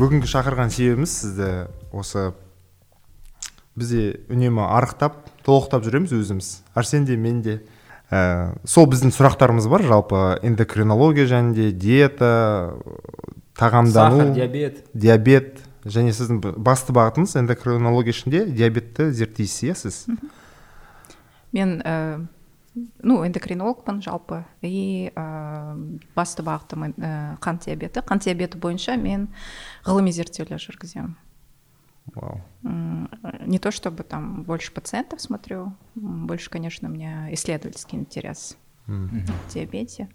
бүгінгі шақырған себебіміз сізді осы бізде үнемі арықтап толықтап жүреміз өзіміз. Арсен де мен де. Ә, сол біздің сұрақтарымыз бар. Жалпы эндокринология жөнінде диета тағамдану сахар диабет. диабет. Және сіздің басты бағытыңыз эндокринология ішінде диабетті зерттейсіз иә сіз? Мен ә, ну эндокринологпын жалпы и ә, басты бағытым ә, қант диабеті қант диабеті бойынша мен ғылыми зерттеулер жүргіземін Вау. не то чтобы там больше пациентов смотрю больше конечно у меня исследовательский интерес Мгм. в диабете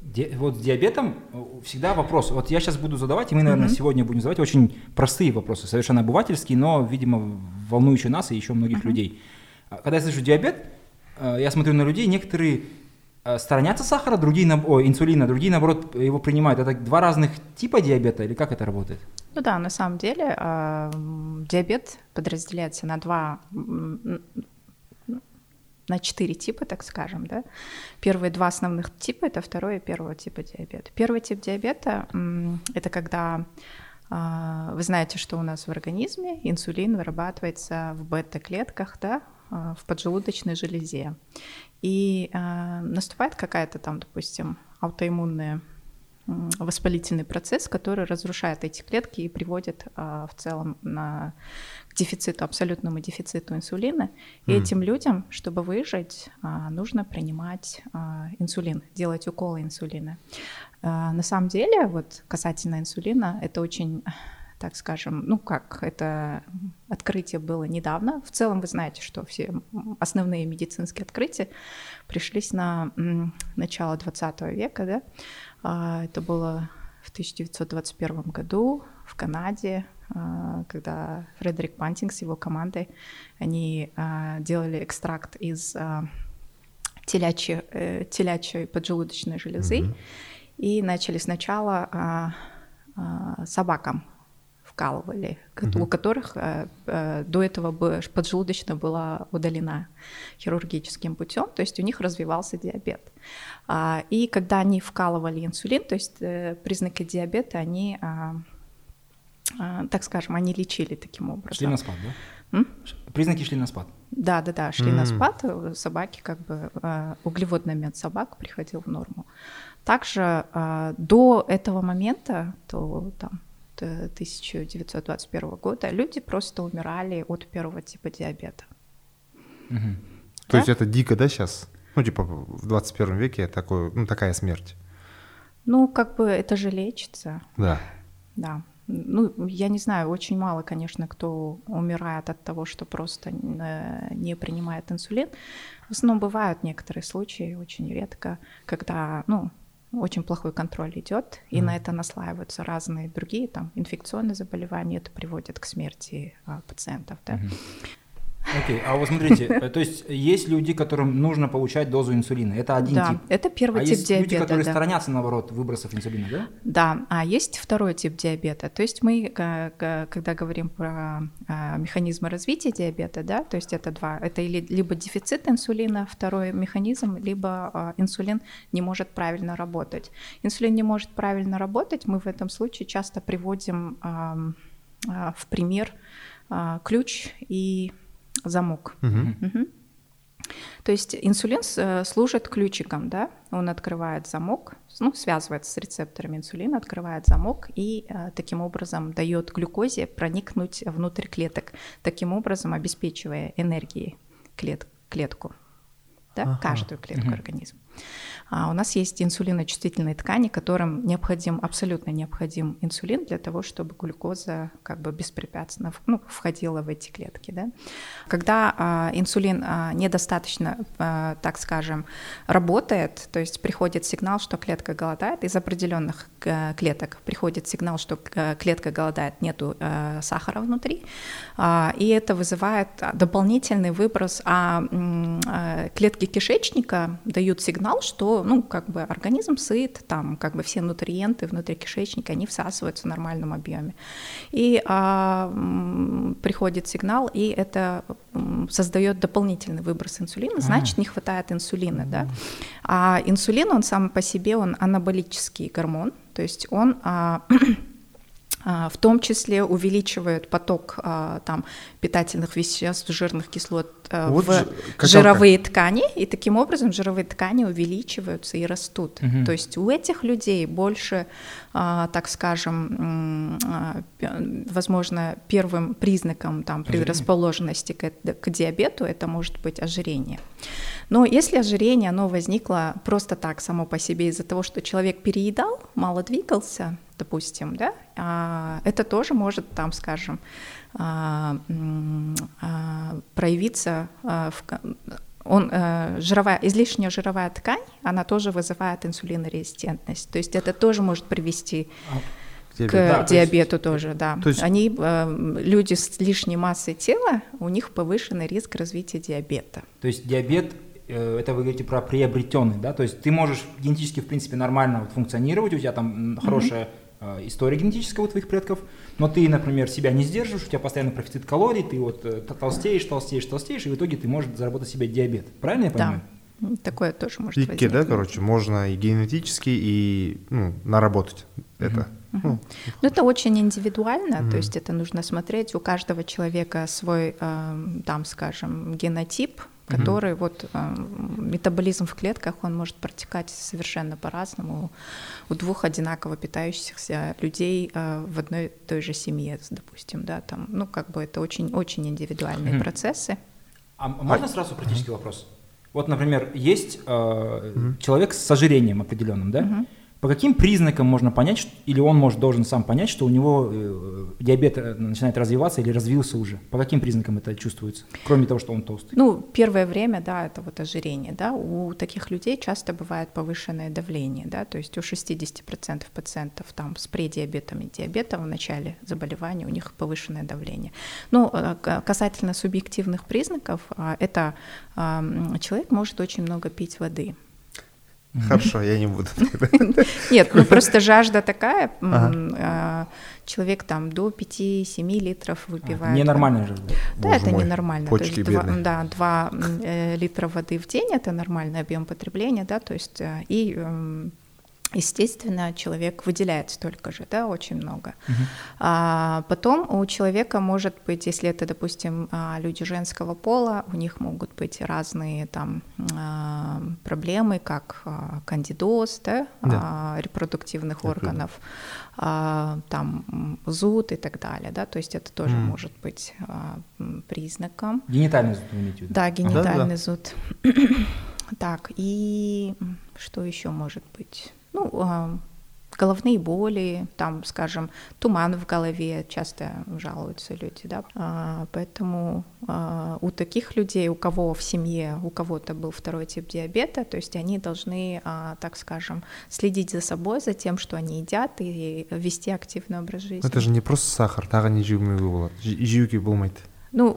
Ди- вот с диабетом э, всегда вопрос. Вот я сейчас буду задавать, и мы, наверное, сегодня будем задавать очень простые вопросы, совершенно обывательские, но, видимо, волнующие нас и еще многих людей. А Когда я слышу диабет, э, я смотрю на людей, некоторые э, сторонятся сахара, другие, ой, инсулина, другие, наоборот, его принимают. Это два разных типа диабета или как это работает? Ну да, на самом деле м, диабет подразделяется на два, на четыре типа, так скажем, да. Первые два основных типа это второй и первого типа диабета. Первый тип диабета это когда а, вы знаете, что у нас в организме инсулин вырабатывается в бета-клетках, да, в поджелудочной железе. И а, наступает какая-то там, допустим, аутоиммунная воспалительный процесс, который разрушает эти клетки и приводит а, в целом на, к дефициту, абсолютному дефициту инсулина. И этим людям, чтобы выжить, а, нужно принимать а, инсулин, делать уколы инсулина. А, На самом деле, вот касательно инсулина, это очень так скажем, ну как, это открытие было недавно. В целом вы знаете, что все основные медицинские открытия пришлись на начало 20 века, да. А, Это было в 1921 году в Канаде, а, когда Фредерик Пантинг с его командой, они а, делали экстракт из телячьей, э, телячьей поджелудочной железы Мгм. и начали сначала собакам вкалывали, ко- у которых э, э, до этого поджелудочная была удалена хирургическим путем, то есть у них развивался диабет. А, И когда они вкалывали инсулин, то есть э, признаки диабета, они, а, а, так скажем, они лечили таким образом. Шли на спад, да? М? Признаки шли на спад. Да, да, да, шли на М. спад, собаки как бы э, углеводный обмен собак приходил в норму. Также э, до этого момента, то там 1921 года, люди просто умирали от первого типа диабета. То Да? есть это дико, да, сейчас? Ну, типа в 21 веке такой, ну, такая смерть. Ну, как бы это же лечится, Да. да. Ну, я не знаю, очень мало, конечно, кто умирает от того, что просто э, не принимает инсулин. В основном бывают некоторые случаи, очень редко, когда, ну, очень плохой контроль идет, и на это наслаиваются разные другие, там, инфекционные заболевания, это приводит к смерти а, пациентов, да. Мгм. Окей, а вот смотрите, э, то есть есть люди, которым нужно получать дозу инсулина. Это один да, тип. это первый а тип есть диабета. люди, которые да. сторонятся, наоборот, выбросов инсулина, да? Да, а есть второй тип диабета. То есть мы, ка- когда говорим про а, механизмы развития диабета, да, то есть это два, это или, либо дефицит инсулина, второй механизм, либо инсулин не может правильно работать. Инсулин не может правильно работать, мы в этом случае часто приводим а, в пример ключ и замок. Мгм. Мгм. То есть инсулин э, служит ключиком, да, он открывает замок, ну, связывается с рецепторами инсулина, открывает замок и э, таким образом дает глюкозе проникнуть внутрь клеток, таким образом обеспечивая энергией клет- клетку, да, Ага. каждую клетку Мгм. организма. А у нас есть инсулиночувствительные ткани, которым необходим, абсолютно необходим инсулин для того, чтобы глюкоза как бы беспрепятственно ну, входила в эти клетки. Да? Когда а, инсулин а, недостаточно, а, так скажем, работает, то есть приходит сигнал, что клетка голодает, из определенных э, клеток приходит сигнал, что э, клетка голодает, нету э, сахара внутри, а, и это вызывает а, дополнительный выброс, а э, клетки кишечника дают сигнал, что, ну, как бы организм сыт, там, как бы все нутриенты внутри кишечника, они всасываются в нормальном объеме. И а, приходит сигнал, и это создает дополнительный выброс инсулина, значит, не хватает инсулина, да. А инсулин, он сам по себе, он анаболический гормон, то есть он а, а, в том числе увеличивают поток а, там питательных веществ, жирных кислот а, вот в жировые ткани, и таким образом жировые ткани увеличиваются и растут. Угу. То есть у этих людей больше, так скажем, возможно, первым признаком там предрасположенности к, к диабету это может быть ожирение. Но если ожирение, оно возникло просто так, само по себе, из-за того, что человек переедал, мало двигался, допустим, да, а, это тоже может там, скажем, а, а, проявиться в он, э, жировая, излишняя жировая ткань, она тоже вызывает инсулинорезистентность. То есть это тоже может привести к, к да, диабету то есть, тоже, да. То есть... Они, э, люди с лишней массой тела, у них повышенный риск развития диабета. То есть диабет Э, это вы говорите про приобретенный, да, то есть ты можешь генетически, в принципе, нормально вот функционировать, у тебя там хорошая mm-hmm. История генетическая у твоих предков, но ты, например, себя не сдерживаешь, у тебя постоянно профицит калорий, ты вот э, толстеешь, толстеешь, толстеешь, и в итоге ты можешь заработать себе диабет. Правильно я понимаю? Да. Такое тоже может Икки, возникнуть. да, короче, можно и генетически, и ну, наработать mm-hmm. это. Uh-huh. Ну, ну, это очень индивидуально, uh-huh. то есть это нужно смотреть, у каждого человека свой, э, там, скажем, генотип, который угу. вот э, метаболизм в клетках, он может протекать совершенно по-разному у двух одинаково питающихся людей э, в одной и той же семье, допустим, да, там, ну, как бы это очень-очень индивидуальные угу. процессы. А можно сразу практический угу. вопрос? Вот, например, есть э, угу. человек с ожирением определенным, да? Угу. По каким признакам можно понять, или он может должен сам понять, что у него э, диабет э, начинает развиваться или развился уже? По каким признакам это чувствуется, кроме того, что он толстый? Ну, первое время, да, это вот ожирение, да. У таких людей часто бывает повышенное давление, да, то есть у 60% пациентов там с предиабетом и диабетом в начале заболевания у них повышенное давление. Ну, э, касательно субъективных признаков, а, это человек может очень много пить воды, Хорошо, я не буду. Нет, ну просто жажда такая, а, человек там до 5-7 литров выпивает. Ненормально жажда. Да, это ненормально. Почки бедные. Да, 2 э, литра воды в день, это нормальный объем потребления, да, то есть э, и эм, естественно, человек выделяет столько же, да, очень много. Uh-huh. А потом у человека может быть, если это, допустим, а, люди женского пола, у них могут быть разные там а, проблемы, как а, кандидоз, да, да. репродуктивных Я органов, там зуд и так далее, да, то есть это тоже mm. может быть признаком. Генитальный зуд вы имеете в виду? Да, генитальный да, да. зуд. так, и что еще может быть? ну, а, головные боли, там, скажем, туман в голове, часто жалуются люди, да, а, поэтому а, у таких людей, у кого в семье, у кого-то был второй тип диабета, то есть они должны, так скажем, следить за собой, за тем, что они едят и вести активный образ жизни. Это же не просто сахар, тағы не жеуге болады жеуге болмайды ну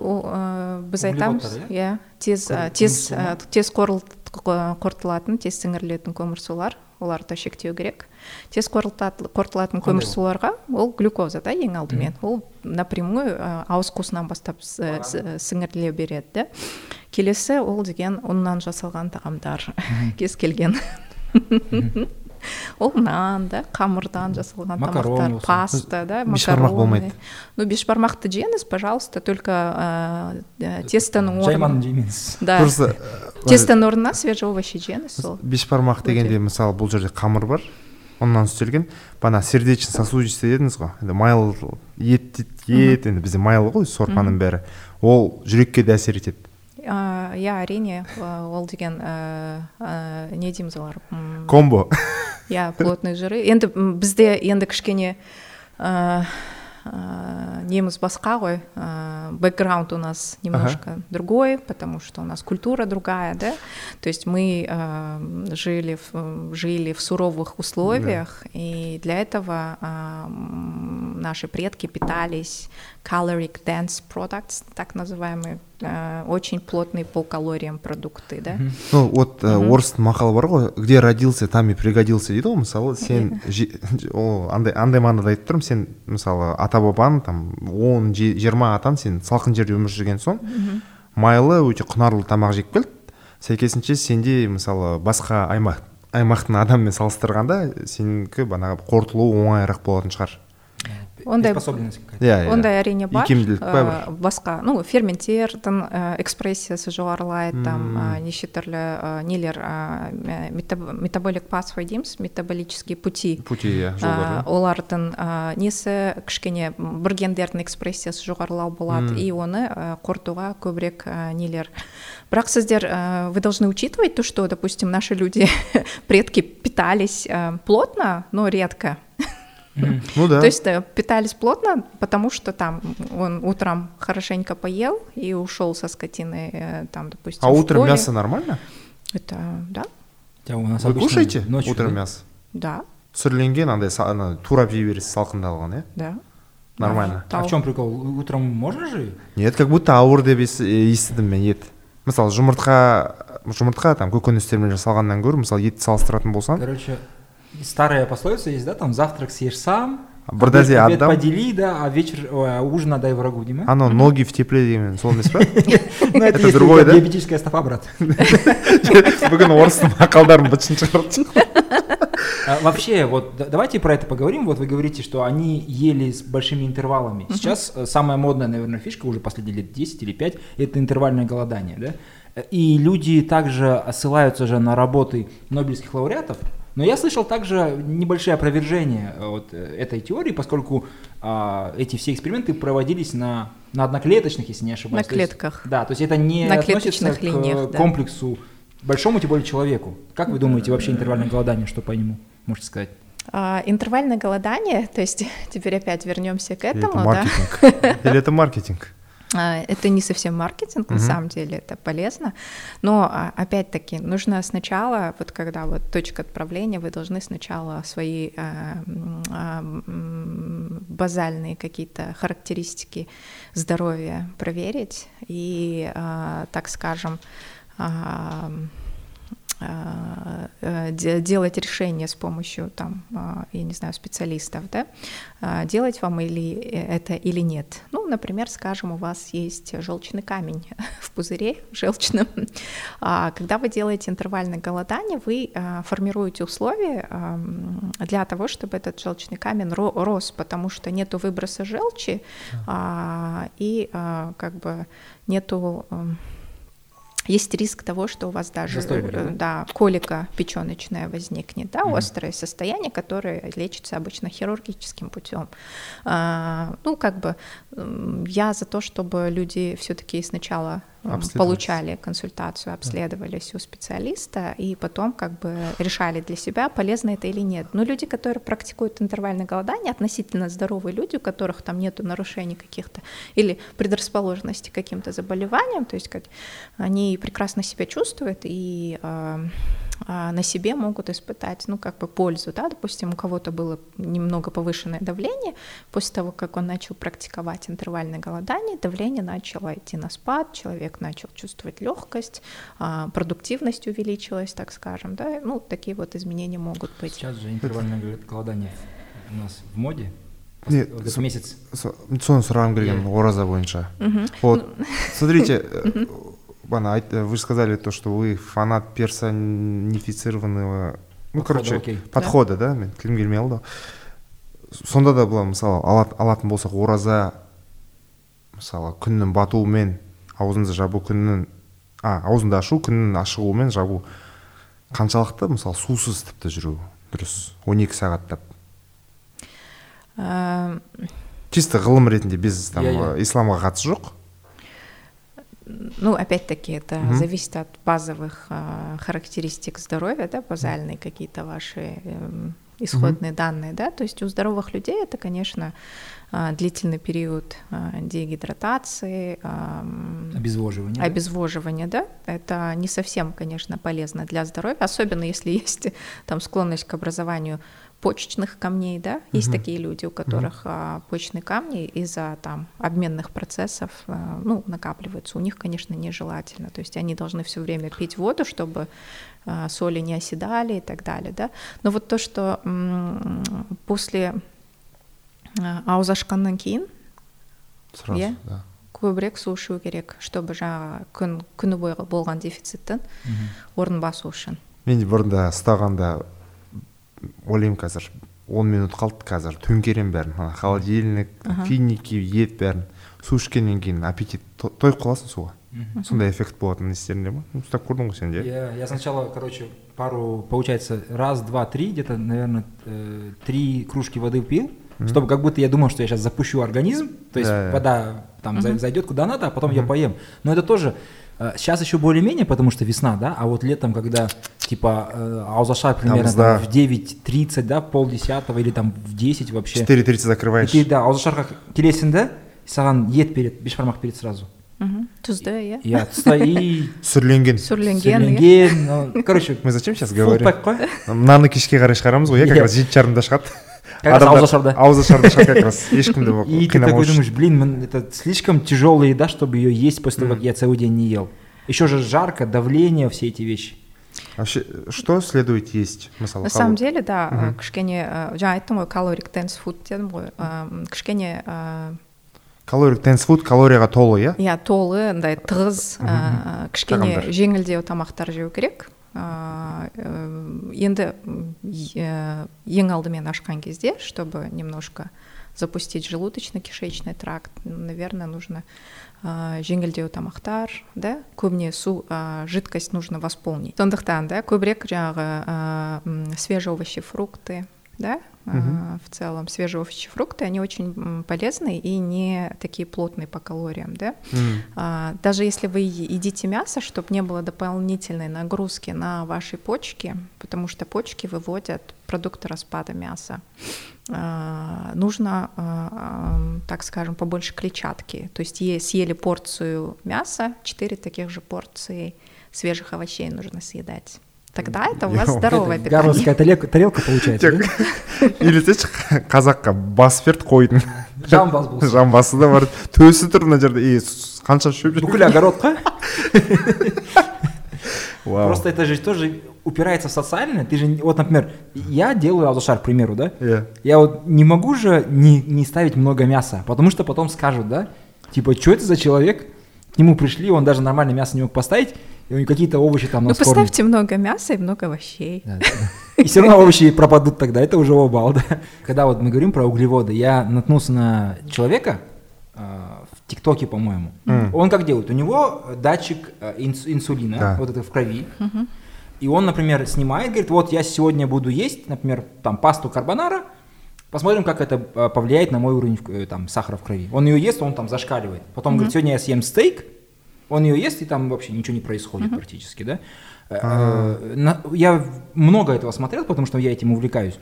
біз айтамыз иә тез тез тез қорытылатын тез сіңірілетін көмірсулар оларды шектеу керек. Тез қорытылатын көмірсуларға ол? глюкоза да ең алдымен. Ол напрямую ауыз қуысынан бастап сіңіріле береді да. Келесі ол деген ұннан жасалған тағамдар. Кез келген. ол нан да қамырдан жасалған тамақтар паста да бешбармақ болмайды. Ну бешбармақты жеңіз пожалуйста только тестоның жайманы жемеңіз да. Просто тестоның орнына свежий овощи жеңіз сол. бешбармақ дегенде мысалы бұл жерде қамыр бар ұннан істелген бана сердечно сосудистый дедіңіз ғой? Енді майлы ет ет енді бізде майлы ғой сорпаның бәрі. Ол жүрекке де әсер етеді. иә әрине ол деген не дейміз олар комбо иә плотный жиры енді бізде енді кішкене ә, неміз басқа ғой ә, бэкграунд у нас немножко ага. другой потому что у нас культура другая да то есть мы э, жили в, жили в суровых условиях да. и для этого э, наши предки питались caloric dense products так называемые э, очень плотные по калориям продукты да? Ну вот э, орыстың мақалы бар ғой где родился там и пригодился дейді ғой мысалы сен ол андай андай мағынада айтып тұрмын сен мысалы ата бабаң там он жиырма атаң сен салқын жерде өмір сүрген соң майлы өте құнарлы тамақ жеп келді. Сәйкесінше сенде мысалы басқа аймақ аймақтың адамымен салыстырғанда сенікі бағанағы қорытылуы оңайырақ болатын шығар. ондай приспособленность какая-то иә иә ондай әрине бар икемділік па Ә, басқа ну ферменттердің ә, экспрессиясы жоғарылайды там ә, неше түрлі ә, нелер ә, метаб- метаболик пасфой дейміз метаболический пути пути иә ә, жолдар иә олардың ә, несі кішкене бір гендердің экспрессиясы жоғарылау болады и оны ә, қорытуға көбірек ә, нелер бірақ сіздер ә, вы должны учитывать то что допустим наши люди предки питались ә, плотно но редко ну да то есть э, питались плотно, потому что там он утром хорошенько поел и ушел со скотиной, э, там, допустим, а в утром поле. мясо нормально Это, да, Хотя у нас вы обычно кушаете ночью, утром да? мясо да, сүрленген андай са- ана турап жей бересіз салқындалған иә да. нормально А в чем прикол? Утром можно же? нет как будто ауыр деп ес- естідім мен ет мысалы жұмыртқа жұмыртқа там көкөністермен жасалғаннан гөрі мысалы ет салыстыратын болсам Короче, старая пословица есть, да, там завтрак съешь сам, обед отдам подели, да, а вечер, ой, а ужин отдай врагу, не ма? анау ноги в тепле деген сол емес па Ну, это если у другое, да? Диабетическая стопа, брат. бүгін орыстың мақалдарын бытшын шығарды А, Вообще, вот да- давайте про это поговорим. Вот вы говорите, что они ели с большими интервалами. Сейчас э, самая модная, наверное, фишка уже последние лет 10 или 5 это интервальное голодание, да? Э, И люди также ссылаются же на работы нобелевских лауреатов. Но я слышал также небольшие опровержения э, вот э, этой теории, поскольку а, эти все эксперименты проводились на, на одноклеточных, если не ошибаюсь. На То есть- клетках. да, то есть это не На относится к линиях, да. комплексу большому, тем более человеку. Как вы думаете вообще интервальное голодание, что по нему можете сказать? А, интервальное голодание, то есть теперь опять вернемся к Или этому, это да. маркетинг или это маркетинг Это не совсем маркетинг, на Мгм. самом деле, это полезно. Но а, опять-таки нужно сначала, вот когда вот точка отправления, вы должны сначала свои а, а, базальные какие-то характеристики здоровья проверить и, а, так скажем, а, а, делать решение с помощью там, а, я не знаю, специалистов, да, делать вам или э, это или нет. Ну, например, скажем, у вас есть желчный камень в пузыре желчном. А, Когда вы делаете интервальное голодание, вы формируете условия ам, для того, чтобы этот желчный камень ро- рос, потому что нету выброса желчи а, и как бы нету ам, есть риск того, что у вас даже э, будет, да, колика печеночная возникнет, да, Мгм. острое состояние, которое лечится обычно хирургическим путем. А, ну, как бы я за то, чтобы люди все-таки сначала. Получали консультацию, обследовались у специалиста и потом как бы решали для себя, полезно это или нет. Но люди, которые практикуют интервальное голодание, относительно здоровые люди, у которых там нет нарушений каких-то или предрасположенности к каким-то заболеваниям, то есть как они прекрасно себя чувствуют и на себе могут испытать, ну, как бы пользу, да, допустим, у кого-то было немного повышенное давление, после того, как он начал практиковать интервальное голодание, давление начало идти на спад, человек начал чувствовать легкость, а, продуктивность увеличилась, так скажем, да, ну, такие вот изменения могут быть. Сейчас же интервальное гол- голодание у нас в моде. Нет, Вот месяц. Со- соны сұрағым келген ораза бойынша вот. Смотрите э, ана айт- вы же сказали то что вы фанат персонифицированного ну короче подхода да мен тілім келмей қалды сонда да былай мысалы ала- алатын болсақ ораза мысалы күннің батуымен аузыңды жабу күннің а аузыңды ашу күннің ашылуымен жабу. Қаншалықты мысалы сусыз тіпті жүру дұрыс 12 сағаттап чисто ғылым ретінде без там Иә, иә. исламға қатысы жоқ. Ну, опять-таки, это Мгм. зависит от базовых а, характеристик здоровья, да, базальные какие-то ваши эм, исходные данные, да. То есть у здоровых людей это, конечно, а, длительный период а, дегидратации, ам, Обезвоживание. да? обезвоживания, да, это не совсем, конечно, полезно для здоровья, особенно если есть там склонность к образованию почечных камней, да, есть Мгм. такие люди, у которых а, почечные камни из-за там обменных процессов, а, ну, накапливаются, у них, конечно, нежелательно, то есть они должны все время пить воду, чтобы а, соли не оседали и так далее, да, но вот то, что м, после а, аузашқаннан кейін сразу Иә. да көбірек су ішу керек чтобы жаңағы күн күні бойы болған дефициттің Мгм. орнын басу үшін мен де бұрында ұстағанда ойлаймын қазір он минут қалды қазір. Төңкеремін бәрін. Ана холодильник финики ет бәрін. Су ішкеннен кейін аппетит. То- тойып қаласың суға. Сондай эффект болатын естеріңде ма? Ну, ұстап көрдің ғой сен де. Иә Я, я сначала, короче, пару, получается, раз, два, три, где-то, наверное, э, три кружки воды пил, чтобы как будто я думал, что я сейчас запущу организм, то есть Да, да. вода там за- зайдет куда надо, а потом я поем. Но это тоже э, сейчас еще более-менее, потому что весна, да, а вот летом, когда типа э, аузаша примерно Тамызда. там в 9.30, да, в полдесятого или там в 10 вообще. 4.30 И закрываешь ты, да, аузашарға келесің да, саған ет береді, бешбармақ береді сразу. Мгм. тұзды иә Я и сүрленген сүрленген иә сүрленген, ну, короче, мы зачем сейчас фулл говорим пэк қой. мынаны кешке қарай шығарамыз ғой иә как Иә. раз жеті жарымда шығады Как раз ауызашарда. ауызашарда шығады как раз ешкімді И ты такой қинамау үшін думаешь, блин, м, это слишком тяжелая еда, чтобы ее есть после того, как я целый день не ел. Еще же жарко, давление, все эти вещи. Вообще что следует есть мысалы на самом деле да ы, кішкене жаңа айттым ғой калорик денс фуд дедім ғой ы, кішкене калорик денс фуд калорияға толы иә иә толы андай тығыз кішкене жеңілдеу тамақтар жеу керек. Енді ең алдымен ашқан кезде чтобы немножко запустить желудочно-кишечный тракт наверное нужно жеңілдеу тамақтар да көбіне су ы, жидкость нужно восполнить сондықтан да көбірек жаңағы ы, м, свежие овощи фрукты да, а, в целом свежие овощи, фрукты, они очень м, полезны и не такие плотные по калориям, да. М. А, Даже если вы е- едите мясо, чтобы не было дополнительной нагрузки на ваши почки, потому что почки выводят продукты распада мяса, а, нужно, а, а, так скажем, побольше клетчатки. То есть е- съели порцию мяса, 4 таких же порции свежих овощей нужно съедать. Тогда это у вас Йоу. здоровое Это питание. гарвардская тарелка, тарелка получается, да? елестетші қазаққа бас берді қойдың Жамбас болсын. жамбасы да бар төсі тұр мына жерде и с- қанша шөп жүр Бүкіл огород қой? Вау. Просто это же тоже упирается в социальное. Ты же, вот, например, я делаю аузашар, к примеру, да? Иә. Я вот не могу же не, не ставить много мяса, потому что потом скажут, да? Типа, что это за человек? К нему пришли, он даже нормально мясо не мог поставить, и у него какие-то овощи там Ну, поставьте много мяса и много овощей. Да, да. И все равно овощи пропадут тогда, это уже обал, да. Когда вот мы говорим про углеводы, я наткнулся на человека в ТикТоке, по-моему. Он как делает? У него датчик э, инс- инсулина, Да. вот это в крови. И он, например, снимает, говорит, вот я сегодня буду есть, например, там пасту карбонара, посмотрим, как это э, повлияет на мой уровень э, там, сахара в крови. Он ее ест, он там зашкаливает. Потом говорит, сегодня я съем стейк, он ее ест, и там вообще ничего не происходит практически, да. На- Я много этого смотрел, потому что я этим увлекаюсь.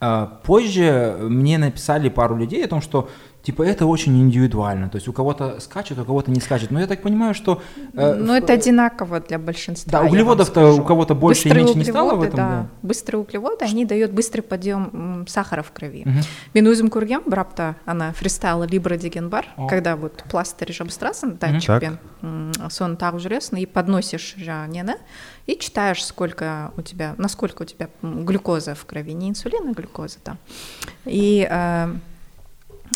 А, Позже мне написали пару людей о том, что типа это очень индивидуально, то есть у кого-то скачет, у кого-то не скачет. Но я так понимаю, что э, Ну, это одинаково для большинства. Да, я вам углеводов-то скажу. у кого-то больше и Быстрые меньше не стало в углеводы, этом, да. да. Быстрые углеводы, они дают быстрый подъем м, сахара в крови. Мгм. мен өзім көргем бір апта ана фристайл либра деген бар О. когда вот пластырь жабыстырасың датчикпен м, соны тағып жүресің и подносишь жаңағы нені и читаешь сколько у тебя насколько у тебя м, глюкоза в крови не инсулин а глюкоза там и э,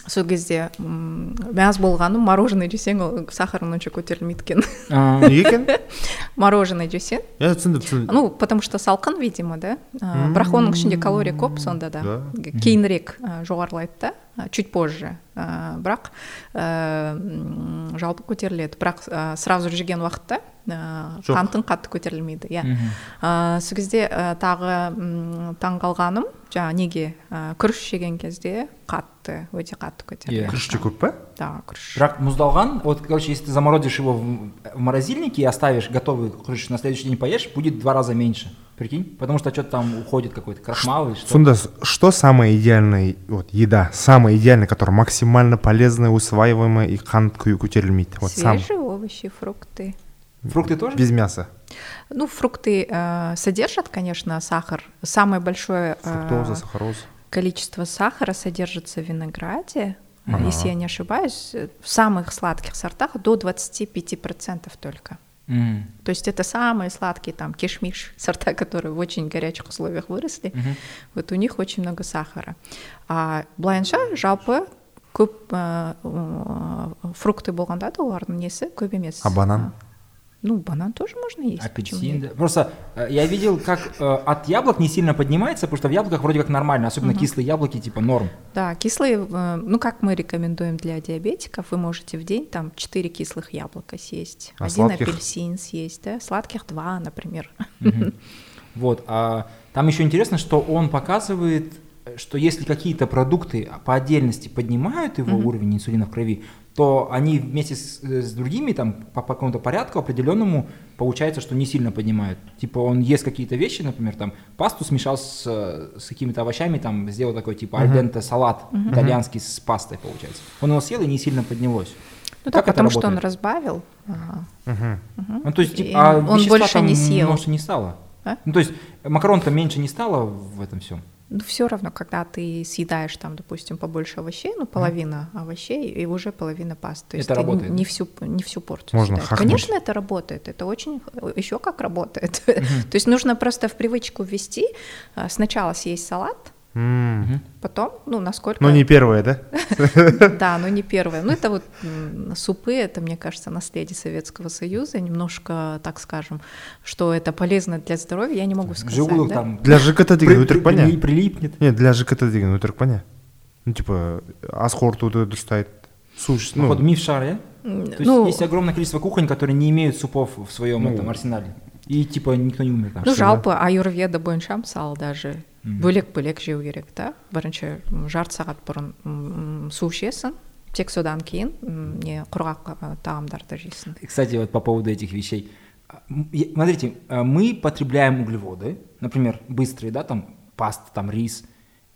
сол кезде м, мәз болғаным мороженое жесең ол сахар онша көтерілмейді екен. А, неге екен? Мороженое жесең иә түсіндім түсіндім. Ну потому что салқын видимо да? А, бірақ оның ішінде калория көп сонда да. Кейінірек жоғарылайды да. Чуть позже А, бірақ ә, м, жалпы көтеріледі бірақ сразу жеген уақытта Жоқ. қантың қатты көтерілмейді иә. А, сол кезде а, тағы м, таңғалғаным жаңағы неге а, күріш жеген кезде қатты өте қатты көтеріледі Иә. күріште көп па да күріш Рак муздалган, вот, короче, если ты заморозишь его в, в морозильнике и оставишь готовый крыш, на следующий день поешь, будет в два раза меньше. Прикинь? Потому что что-то там уходит какой-то крахмал или что. сонда с- что самая идеальная вот еда самая идеальная которая максимально полезная усваиваемая и қант кö- көтерілмейді вот сам свежие овощи фрукты Фрукты тоже? без мяса Ну, фрукты э, содержат, конечно, сахар. Самое большое э, фруктоза сахароза количество сахара содержится в винограде. Ага. Если я не ошибаюсь, э, в самых сладких сортах до 25% только. То есть это самые сладкие там кишмиш сорта, которые в очень горячих условиях выросли. Мгм. Вот у них очень много сахара. А былайынша жалпы көп ә, ә, фрукты болғанда да олардың несі көп емес. А банан? Ну, банан тоже можно есть. Апельсин, да. Просто э, я видел, как э, от яблок не сильно поднимается, потому что в яблоках вроде как нормально, особенно угу. кислые яблоки, типа норм. Да, кислые, э, ну как мы рекомендуем для диабетиков, вы можете в день там 4 кислых яблока съесть, а один сладких? апельсин съесть, да, сладких 2, например. Угу. Вот, а там еще интересно, что он показывает что если какие-то продукты по отдельности поднимают его mm-hmm. уровень инсулина в крови, то они вместе с, с другими там по, по какому-то порядку определенному получается, что не сильно поднимают. Типа он ест какие-то вещи, например, там пасту смешал с, с какими-то овощами, там сделал такой типа альденте салат uh-huh. итальянский с пастой получается. Он его съел и не сильно поднялось. Ну так, потому что он разбавил. Ага. Угу. Угу. Ну, то есть, типа, а он больше не съел. Может, не стало. А? Ну, то есть макарон-то меньше не стало в этом всем ну, все равно, когда ты съедаешь там, допустим, побольше овощей, ну, половина mm. овощей и уже половина пасты. То есть это работает? Не всю, не всю порцию Можно съедаешь. Конечно, это работает. Это очень, еще как работает. Mm-hmm. То есть нужно просто в привычку ввести, а, сначала съесть салат, Mm. Потом, ну, насколько... Ну, не первое, да? Да, но не первое. Ну, это вот супы, это, мне кажется, наследие Советского Союза, немножко, так скажем, что это полезно для здоровья, я не могу сказать. Желудок там... Для ЖКТ деген өтірік па не? Прилипнет. Нет, для ЖКТ деген өтірік па не? Ну, типа, ас қорытуды дұрыстайды. Су ну... Вот миф шар, я? То есть ну, есть огромное количество кухонь, которые не имеют супов в своем ну, этом арсенале. И типа никто не умер. Ну, жалпы аюрведа бойынша мысалы даже бөлек бөлек жеу керек та бірінші жарты сағат бұрын су ішесің тек содан кейін не құрғақ тағамдарды жейсің кстати вот по поводу этих вещей смотрите мы потребляем углеводы например быстрые да там паста там рис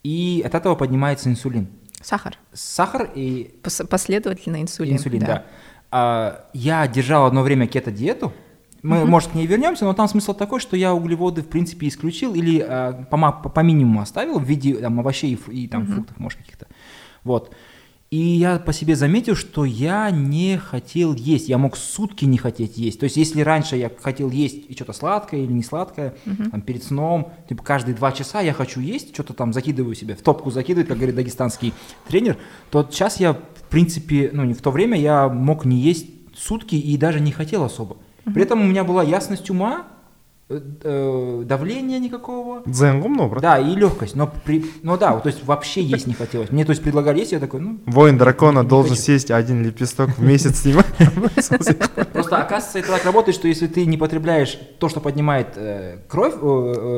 и от этого поднимается инсулин сахар сахар и последовательно инсулин инсулин да, да. А, я держал одно время кето-диету мы, mm-hmm. может, к ней вернемся, но там смысл такой, что я углеводы, в принципе, исключил или э, по, по, минимуму оставил в виде там, овощей и, и там, mm-hmm. фруктов, может, каких-то. Вот. И я по себе заметил, что я не хотел есть. Я мог сутки не хотеть есть. То есть, если раньше я хотел есть и что-то сладкое или не сладкое, uh-huh. там, перед сном, типа каждые два часа я хочу есть, что-то там закидываю себе, в топку закидываю, как говорит дагестанский тренер, то сейчас я, в принципе, ну, не в то время я мог не есть сутки и даже не хотел особо. При этом у меня была ясность ума, э, э, давления никакого. Дзен много, брат. Да, и легкость. Но, при, но да, то есть вообще есть не хотелось. Мне то есть предлагали есть, я такой, ну... Воин дракона должен хочу. съесть один лепесток в месяц снимать. Просто оказывается, это так работает, что если ты не потребляешь то, что поднимает э, кровь,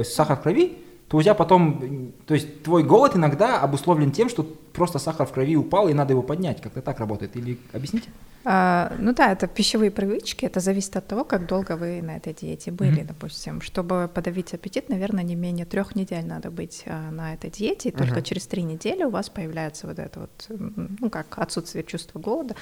сахар в крови, то у тебя потом, то есть твой голод иногда обусловлен тем, что просто сахар в крови упал и надо его поднять. Как-то так работает. Или объясните? А, ну да, это пищевые привычки, это зависит от того, как долго вы на этой диете были, mm-hmm. допустим. Чтобы подавить аппетит, наверное, не менее трех недель надо быть а, на этой диете, и только mm-hmm. через три недели у вас появляется вот это вот, ну как отсутствие чувства голода.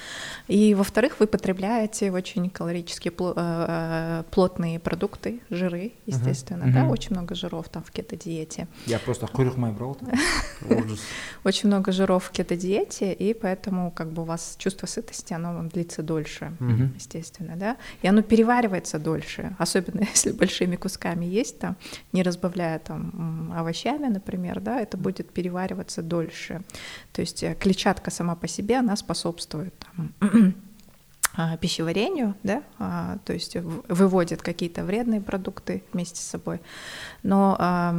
И во-вторых, вы потребляете очень калорически а, плотные продукты, жиры, естественно, mm-hmm. да, очень много жиров там в кето-диете. Я просто курюхмай брал. Очень много жиров в кето-диете, и поэтому как бы у вас чувство сытости, оно длится дольше, угу. естественно, да, и оно переваривается дольше, особенно если большими кусками есть там, не разбавляя там овощами, например, да, это будет перевариваться дольше. То есть э, клетчатка сама по себе, она способствует там, пищеварению, да, а, то есть выводит какие-то вредные продукты вместе с собой. Но а,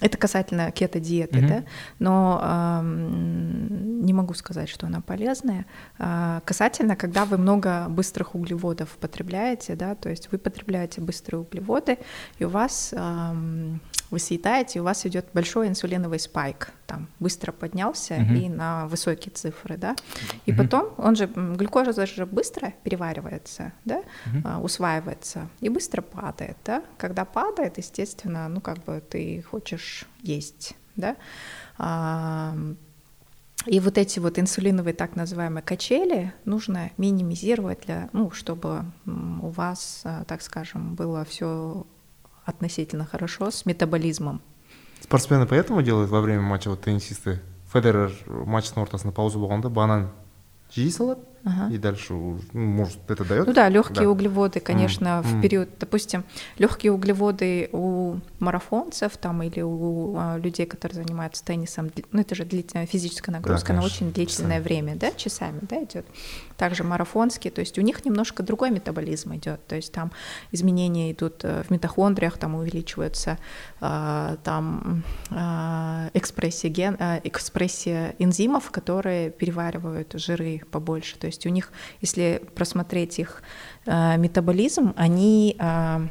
это касательно кето-диеты, mm-hmm. да, но не могу сказать, что она полезная. Касательно, когда вы много быстрых углеводов потребляете, да, то есть вы потребляете быстрые углеводы, и у вас вы съедаете, у вас идет большой инсулиновый спайк, там быстро поднялся uh-huh. и на высокие цифры, да, и uh-huh. потом он же глюкоза же быстро переваривается, да, uh-huh. усваивается и быстро падает, да, когда падает, естественно, ну как бы ты хочешь есть, да, и вот эти вот инсулиновые так называемые качели нужно минимизировать для, ну, чтобы у вас, а, так скажем, было все относительно хорошо с метаболизмом. Спортсмены поэтому делают во время матча вот теннисисты Федерер матчтың ортасында пауза болғанда банан жей салады и дальше, ну, может, это дает? Ну да, легкие да. углеводы, конечно, mm. в период, допустим, легкие углеводы у марафонцев там или у а, людей, которые занимаются теннисом, ну это же длительная физическая нагрузка да, на очень длительное часами. время, да, часами, да, идет. Также марафонские, то есть у них немножко другой метаболизм идет, то есть там изменения идут э, в митохондриях, там увеличиваются э, там э, экспрессия ген, э, экспрессия энзимов, которые переваривают жиры побольше, то есть у них, если просмотреть их э, метаболизм, они э,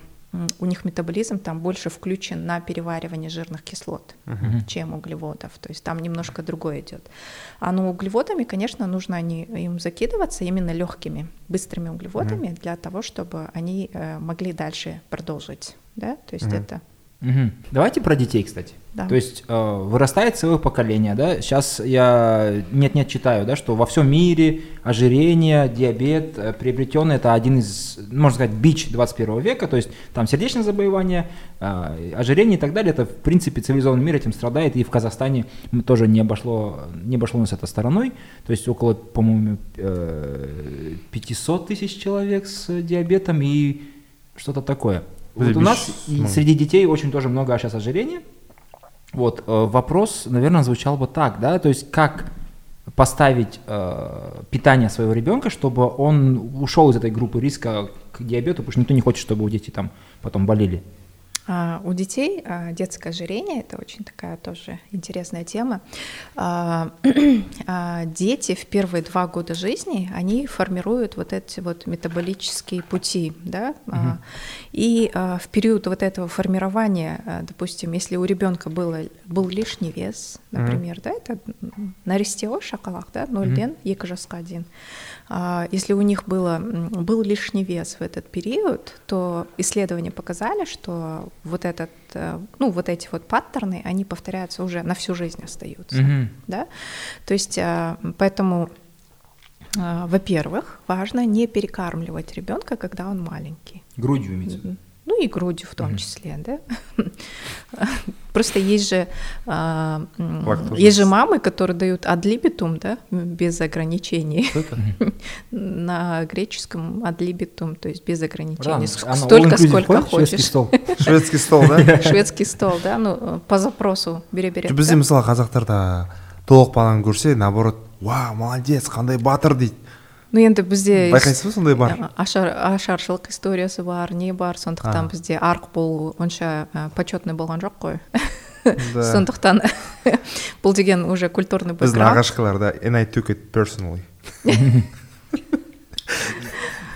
у них метаболизм там больше включен на переваривание жирных кислот, uh-huh. чем углеводов. То есть там немножко другое идет. А ну углеводами, конечно, нужно они, им закидываться именно легкими, быстрыми углеводами uh-huh. для того, чтобы они э, могли дальше продолжить. Да? То есть uh-huh. это Угу. Давайте про детей, кстати. Да. То есть э, вырастает целое поколение, да. Сейчас я нет-нет читаю, да, что во всем мире ожирение, диабет, э, приобретенный это один из, можно сказать, бич 21 века. То есть там сердечные заболевания, э, ожирение и так далее. Это в принципе цивилизованный мир этим страдает, и в Казахстане тоже не обошло, не обошло нас это стороной. То есть около, по-моему, э, 500 тысяч человек с диабетом и что-то такое. Вот у нас ну. среди детей очень тоже много сейчас ожирения. Вот э, вопрос, наверное, звучал бы так, да, то есть как поставить э, питание своего ребенка, чтобы он ушел из этой группы риска к диабету, потому что никто не хочет, чтобы у детей там потом болели. А, у детей а, детское ожирение – это очень такая тоже интересная тема. А, дети в первые два года жизни, они формируют вот эти вот метаболические пути, да, угу. и в период вот этого формирования, допустим, если у ребенка было, был лишний вес, например, угу. да, это нарестео шоколад, да, 0 екі жасқа один. А, если у них было, был лишний вес в этот период, то исследования показали, что вот, этот, э, ну, вот эти вот паттерны, они повторяются уже на всю жизнь остаются. Mm-hmm. Да? То есть а, поэтому а, во-первых, важно не перекармливать ребенка, когда он маленький. Грудью имеется и грудью в том mm-hmm. числе, да. Просто есть же, а, есть же мамы, которые дают адлибитум, да, без ограничений. На греческом адлибитум, то есть без ограничений. Столько, сколько хочешь. Шведский стол. Шведский стол, да? Шведский стол, да, ну по запросу бере береді. Бізде мысалы қазақтарда толық баланы көрсе, наоборот, вау, молодец, қандай батыр дейді ну енді бізде байқайсыз ба сондай бар? Ашар ашаршылық историясы бар не бар? Сондықтан бізде арқ болу онша почетный болған жоқ қой. Сондықтан бұл деген уже культурный біздің ағашқаларда and I took it personally.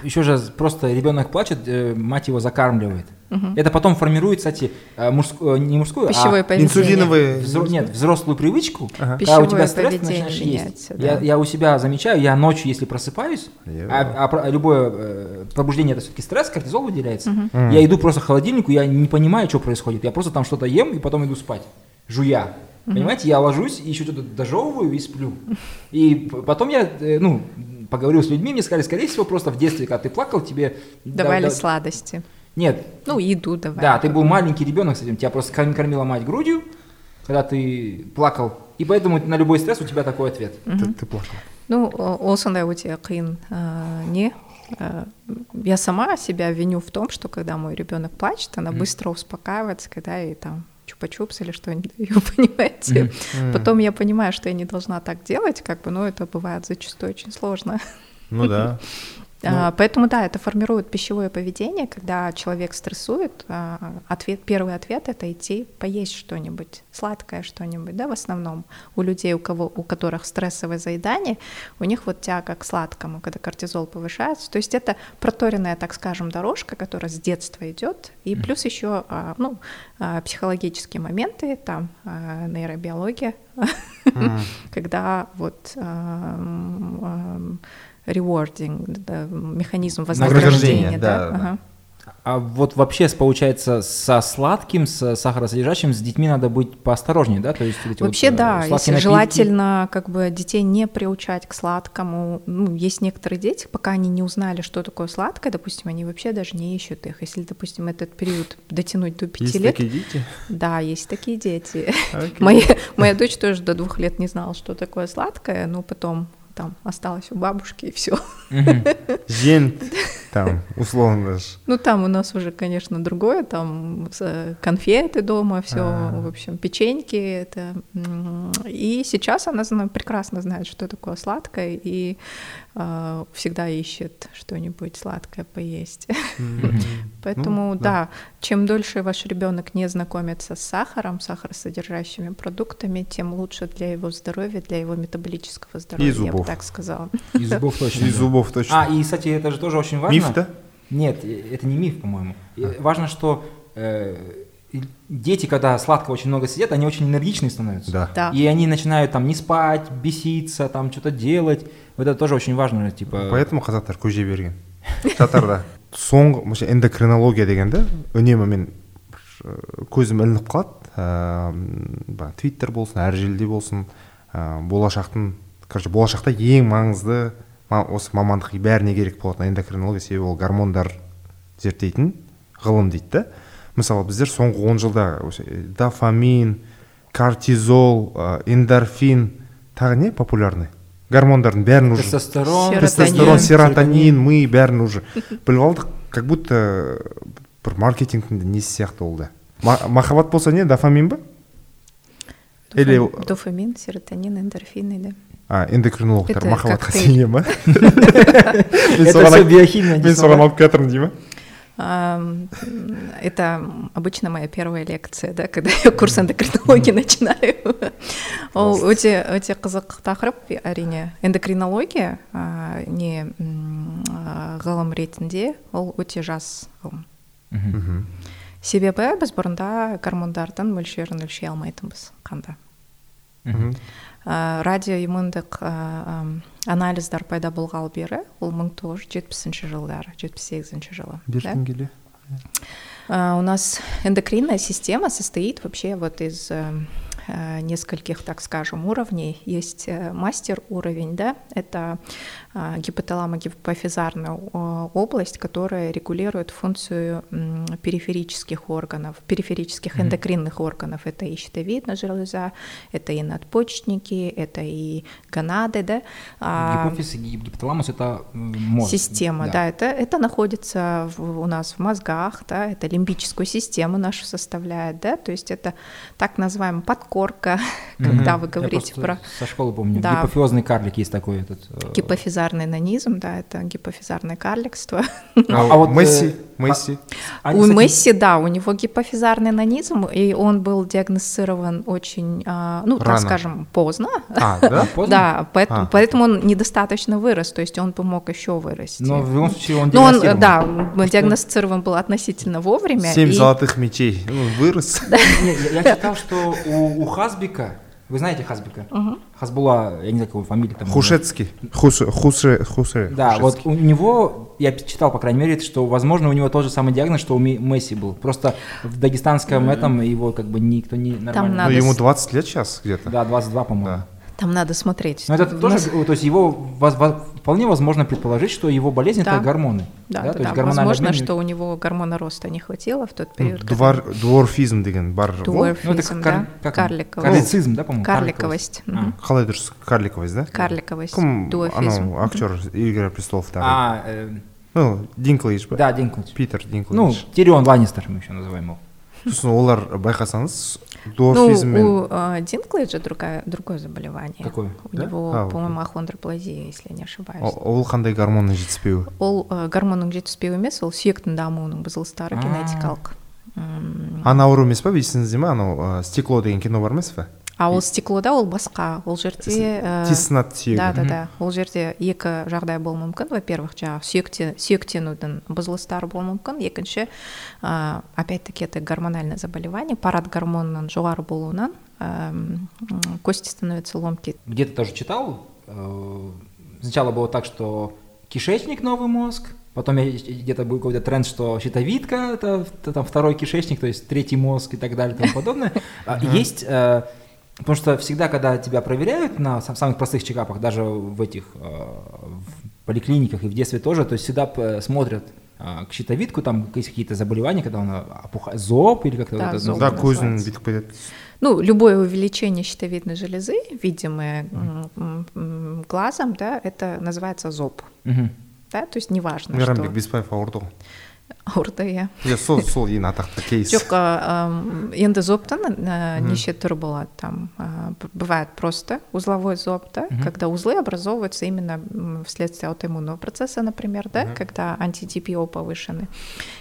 еще же просто ребенок плачет, э, мать его закармливает. Угу. Это потом формирует, кстати, э, мужскую, не мужскую, Пищевое а поведение. инсулиновые. Взро... Нет, взрослую привычку. Ага. Когда у тебя стресс, начинаешь есть. Да. Я, я у себя замечаю, я ночью, если просыпаюсь, а, а, любое э, пробуждение это все-таки стресс, кортизол выделяется. Угу. Я иду просто к холодильнику, я не понимаю, что происходит. Я просто там что-то ем и потом иду спать, жуя. Понимаете, я ложусь и еще что-то дожевываю и сплю. И потом я, э, ну, поговорил с людьми, мне сказали, скорее всего, просто в детстве, когда ты плакал, тебе... Давали да, сладости. Нет. Ну, еду давали. Да, ты был маленький ребенок с этим, тебя просто кормила мать грудью, когда ты плакал, и поэтому на любой стресс у тебя такой ответ. Ты, ты плакал. Ну, ол сондай өте қиын не я сама себя виню в том, что когда мой ребенок плачет, она mm. быстро успокаивается, когда ей там чупа-чупс или что-нибудь даю, понимаете? Mm-hmm. Потом я понимаю, что я не должна так делать, как бы, но это бывает зачастую очень сложно. Ну да. А, ну. Поэтому да, это формирует пищевое поведение, когда человек стрессует. А, ответ, первый ответ это идти поесть что-нибудь, сладкое что-нибудь, да, в основном у людей, у кого, у которых стрессовое заедание, у них вот тяга к сладкому, когда кортизол повышается. То есть это проторенная, так скажем, дорожка, которая с детства идет, и плюс еще, а, ну, психологические моменты, там нейробиология, когда вот rewarding, да, механизм вознаграждения. Да, да. Ага. А вот вообще, получается, со сладким, с сахаросодержащим с детьми надо быть поосторожнее, да? То есть вообще вот, э, да, если напитки... желательно как бы детей не приучать к сладкому. Ну, есть некоторые дети, пока они не узнали, что такое сладкое, допустим, они вообще даже не ищут их. Если, допустим, этот период дотянуть до пяти лет. Есть такие дети? Да, есть такие дети. Okay. Моя, моя дочь тоже до двух лет не знала, что такое сладкое, но потом там осталось у бабушки, и все. Жент, там, условно же. Ну, там у нас уже, конечно, другое, там с- конфеты дома, все, А. в общем, печеньки. Это... И сейчас она прекрасно знает, что такое сладкое, и э, всегда ищет что-нибудь сладкое поесть. Поэтому, Ну, да. да, чем дольше ваш ребенок не знакомится с сахаром, сахаросодержащими продуктами, тем лучше для его здоровья, для его метаболического здоровья, я бы зубов. так сказала. Из зубов точно. И да. зубов точно. А, и, кстати, это же тоже очень важно. Миф, да? Нет, э, это не миф, по-моему. И Важно, что э, и дети, когда сладко очень много сидят, они очень энергичные становятся. Да. Да. И они начинают там не спать, беситься, там что-то делать. Вот это тоже очень важно, типа. поэтому қазақтар көже берген татарда соңғы вообще эндокринология дегенді үнемі мен бір, көзім ілініп қалады. Ыыы твиттер болсын әр желіде болсын. Ыыы болашақтың короче болашақта ең маңызды ма- осы мамандық бәріне керек болатын эндокринология себебі ол гормондар зерттейтін ғылым дейді да. Мысалы біздер соңғы он жылда дофамин кортизол ә, эндорфин тағы не популярный гормондардың бәрін уже Тестостерон. тестостерон Серотонин. мы бәрін уже біліп алдық как будто бір маркетингтің де несі сияқты ол да Ма- махаббат болса не дофамин ба или Дофа- Дофамин, серотонин, эндорфины, да. а эндокринологтар махаббатқа сене ма Это соған все айт- биохимия. мен соған алып келе жатырмын дей ма Это обычно моя первая лекция, да, когда я курс эндокринологии начинаю. Ол өте өте қызық тақырып әрине эндокринология а, не ғылым ретінде ол өте жас ғылым себебі біз бұрында гормондардың мөлшерін өлшей алмайтынбыз қанда. Мгм. ә, радиоиммундық ә, ам, анализдар пайда болғалы бері ол 1970 жылдары 78 жылы да? бертін келе А, У нас эндокринная система состоит вообще вот из э, э, нескольких, так скажем, уровней. Есть э, мастер уровень, да, это а, гипоталамо-гипофизарная о, область, которая регулирует функцию периферических органов, периферических Мгм. эндокринных органов. Это и щитовидная железа, это и надпочечники, это и гонады, да. А, Гипофиз и гип- гипоталамус это мозг. Система, да, это, это находится в- у нас в мозгах, да, это лимбическую систему нашу составляет, да, то есть это так называемая подкорка, Мгм. когда вы говорите про Со школы помню. Да. Гипофизный карлик есть такой этот. э, гипофизарный нанизм, да, это гипофизарное карликство. А, а вот, э, Месси Месси они, у Месси, да, у него гипофизарный нанизм, и он был диагностирован очень, а, ну, так скажем, поздно. а да поздно? Да, поэтому, А. поэтому он недостаточно вырос, то есть он бы мог еще вырасти. Но в любом случае он Ну, он, диагностирован. да, диагностирован был относительно вовремя. семь и- золотых мечей ну, вырос я, читал, что у, у Хазбика, вы знаете Хазбика? Хазбула, я не знаю, какой фамилия там. хушецкий Хуше Хуше Хуше Да, вот Хушецкий. у него, я читал, по крайней мере, что, возможно, у него тот же самый диагноз, что у Месси был. Просто в дагестанском этом его как бы никто не нормально... ну надо ему с- 20 лет сейчас где-то Да, 22, по-моему. Да. Там надо смотреть. Но это тоже, нас- то есть его воз- воз- вполне возможно предположить, что его болезнь Да. это гормоны. Да, да, то да. есть гормональный Возможно, обмен- что у него гормона роста не хватило в тот Ну, период. когда- двор дворфизм деген бар ғой Ну, это как, да? как? Карликовость. Карлицизм, да, по-моему? Карликовость. қалай дұрыс карликовость да Карликовость. кім Дуэфизм. анау актер игра престоловтағы А, э, ну динклейдж ба да, Динклэдж. питер Ну, динклейдж Тирион Ланнистер мы еще называем его. сосын олар байқасаңыз Ну, дворфизм мен у э, Динклэджа другая, другое заболевание. Какое? У Да? него, А, по-моему, ахондроплазия, если я не ошибаюсь. ол қандай гормонның жетіспеуі ол ә, гормонның жетіспеуі емес ол сүйектің дамуының бұзылыстары генетикалық ана ауру емес па есіңізде ма анау ә, стекло деген кино бар емес па а ол стеклода ол басқа ол жерде ә, тиснат сүйегі да да Мгм. да ол жерде екі жағдай болуы мүмкін во первых жаңағы сүйекте сүйектенудің бұзылыстары болуы мүмкін екінші ә, опять таки это гормональное заболевание парад гормонның жоғары болуынан әм, м, кости становятся ломкие Где-то тоже читал. э, Сначала было так, что кишечник новый мозг, потом я где-то был какой-то тренд, что щитовидка это, т- там второй кишечник, то есть третий мозг и так далее и тому подобное. А Есть, э, потому что всегда, когда тебя проверяют на сам- самых простых чекапах, даже в этих э, в поликлиниках и в детстве тоже, то есть всегда п- смотрят а, к щитовидку, там есть какие-то заболевания, когда он опухает, зоб или как-то Да, вот это зоб да называется. көзін называется. бүйтіп кетеді Ну, любое увеличение щитовидной железы, видимое м, м, м, глазом, да, это называется зоб. Мгм. Да, то есть неважно, мейрамбек что беспаев ауырды ғой аорта, иә. иә сол сол ең атақты кейс. Жоқ енді зобтан а, неше түрі болады там а, бывает просто узловой зоб да когда узлы образовываются именно вследствие аутоиммунного процесса например да когда анти-ТПО повышены.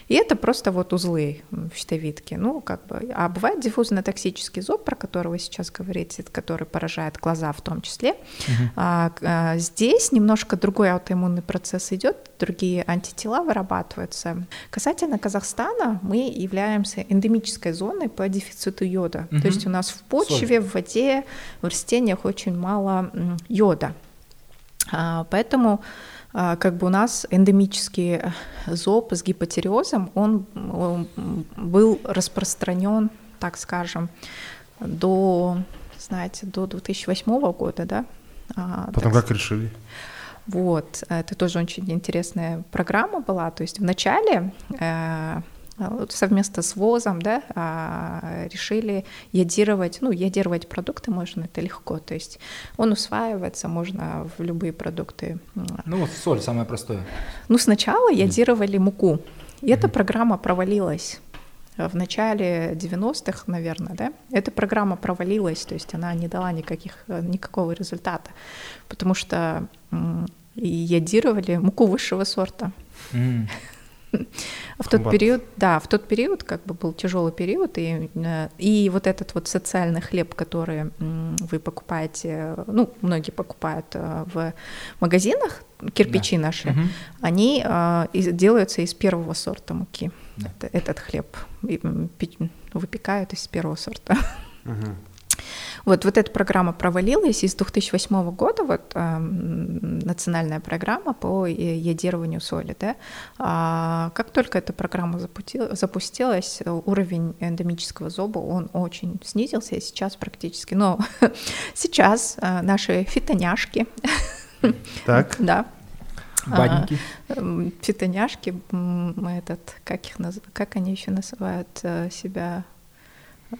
И это просто вот узлы в щитовидке. Ну как бы а бывает диффузно-токсический зоб про который вы сейчас говорите который поражает глаза в том числе. А, здесь немножко другой аутоиммунный процесс идет другие антитела вырабатываются касательно Казахстана мы являемся эндемической зоной по дефициту йода Мгм. то есть у нас в почве в воде в растениях очень мало йода А, Поэтому а, как бы у нас эндемический э, зоб с гипотериозом, он был распространен, так скажем, до, знаете, до 2008 года, да? А, потом так как решили вот, это тоже очень интересная программа была. То есть вначале э, вот совместно с ВОЗом да, а, решили йодировать, ну, йодировать продукты можно, это легко. То есть он усваивается, можно в любые продукты. Ну вот соль самое простое. Ну, сначала йодировали муку, и эта программа провалилась. Э, В начале 90-х, наверное, да, эта программа провалилась, то есть она не дала никаких, э, никакого результата, потому что м, и йодировали муку высшего сорта. М. В тот период, да, в тот период как бы был тяжелый период, и, э, и вот этот вот социальный хлеб, который вы покупаете, ну, многие покупают э, в магазинах, кирпичи наши, Мгм. они э, из- делаются из первого сорта муки. Да. Это- этот хлеб и, пи- выпекают из первого сорта. Мгм. Вот, вот эта программа провалилась, и с 2008 года вот эм, национальная программа по э, йодированию соли, да, А, как только эта программа запути- запустилась, э, уровень эндемического зоба, он очень снизился, и сейчас практически, но сейчас э, наши фитоняшки, так да, Фитоняшки, м, этот, как их наз... как они еще называют э, себя?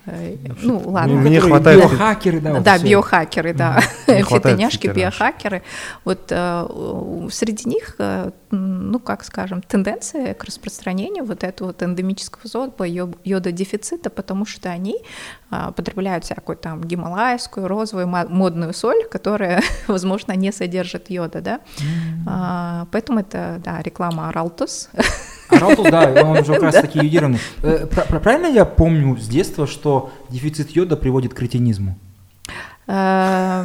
Э, Ну, ладно. Мне Которые хватает- Биохакеры, да. Да, всё. биохакеры, да. Фитоняшки, фитоняшек. биохакеры. Вот э, среди них, э, ну, как скажем, тенденция к распространению вот этого вот эндемического зоба, йо- йододефицита, потому что они потребляют всякую там гималайскую, розовую, модную соль, которая, возможно, не содержит йода, да. А, Поэтому это, да, реклама Аралтус. А Ралтус, да, он уже как раз таки йодированный. Э, пра- пра- Правильно я помню с детства, что дефицит йода приводит к кретинизму? Э,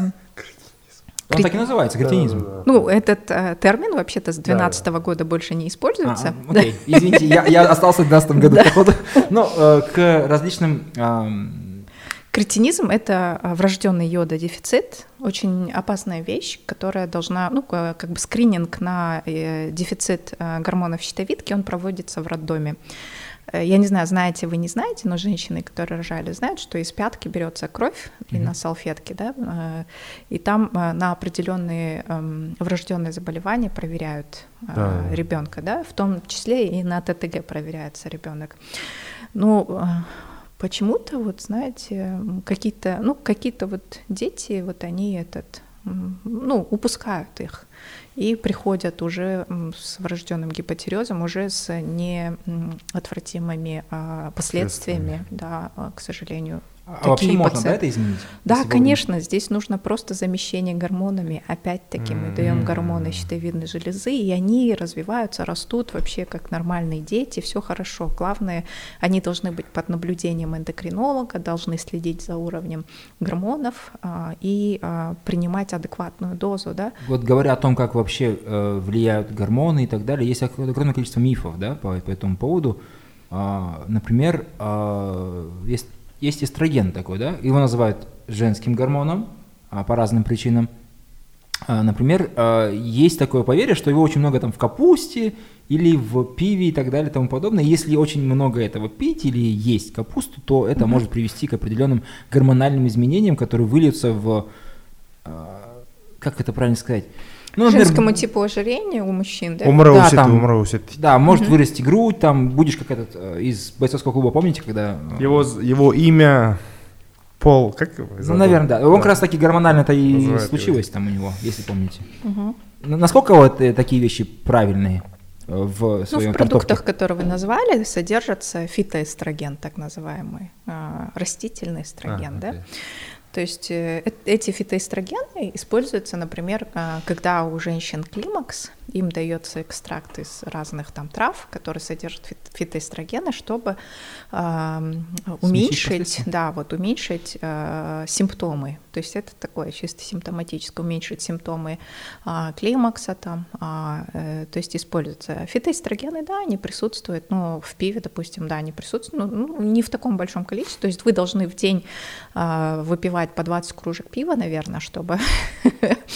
Он так и называется, кретинизм. Ну, этот э, термин вообще-то с 2012 года больше не используется. А, окей, извините, я, я остался в 2012 году, походу. Но э, к различным... Кретинизм – это а, врожденный йододефицит, очень опасная вещь, которая должна, ну, ка- как бы скрининг на э, дефицит э, гормонов щитовидки, он проводится в роддоме. Э, Я не знаю, знаете вы, не знаете, но женщины, которые рожали, знают, что из пятки берется кровь и на салфетке, да, и там на определенные эм, врожденные заболевания проверяют Да. ребенка, да, в том числе и на ТТГ проверяется ребенок. Ну, почему-то, вот знаете, какие-то, ну, какие-то вот дети, вот они этот, ну, упускают их и приходят уже с врожденным гипотерезом, уже с неотвратимыми а, последствиями, да, а, к сожалению. А вообще Такие можно, да, пациенты. это изменить? Да, конечно, здесь нужно просто замещение гормонами. Опять-таки мы даем гормоны щитовидной железы, и они развиваются, растут вообще как нормальные дети, все хорошо. Главное, они должны быть под наблюдением эндокринолога, должны следить за уровнем гормонов а, и а, принимать адекватную дозу, да. Вот говоря о том, как вообще э, влияют гормоны и так далее, есть ог- огромное количество мифов да, по, по этому поводу. А, например, а, есть, есть эстроген такой, да, его называют женским гормоном а, по разным причинам. А, например, а, есть такое поверье, что его очень много там в капусте или в пиве и так далее и тому подобное. Если очень много этого пить или есть капусту, то это может привести к определенным гормональным изменениям, которые выльются в, как это правильно сказать, Ну, например, Женскому типу ожирения у мужчин, да? Умра Да, там- умра өсет. Да, может вырасти грудь, там будешь как этот э, из бойцовского клуба, помните, когда... э, Его, его имя Пол, как его Ну, наверное, да. Он как раз таки гормонально это и Называют случилось там у него, если помните. Ну, Насколько вот э, такие вещи правильные в Ну, своем в продуктах, которые вы назвали, содержится фитоэстроген, так называемый, растительный эстроген, А, да? То есть э, э- эти фитоэстрогены используются, например, а, когда у женщин климакс, им дается экстракт из разных там трав, которые содержат фит- фитоэстрогены, чтобы ам, уменьшить, да, вот уменьшить э, симптомы. То есть это такое чисто симптоматическое, уменьшить симптомы а, климакса там, а, э, то есть используются фитоэстрогены, да, они присутствуют, но в пиве, допустим, да, они присутствуют, ну, ну, не в таком большом количестве, то есть вы должны в день а, выпивать по 20 кружек пива, наверное, чтобы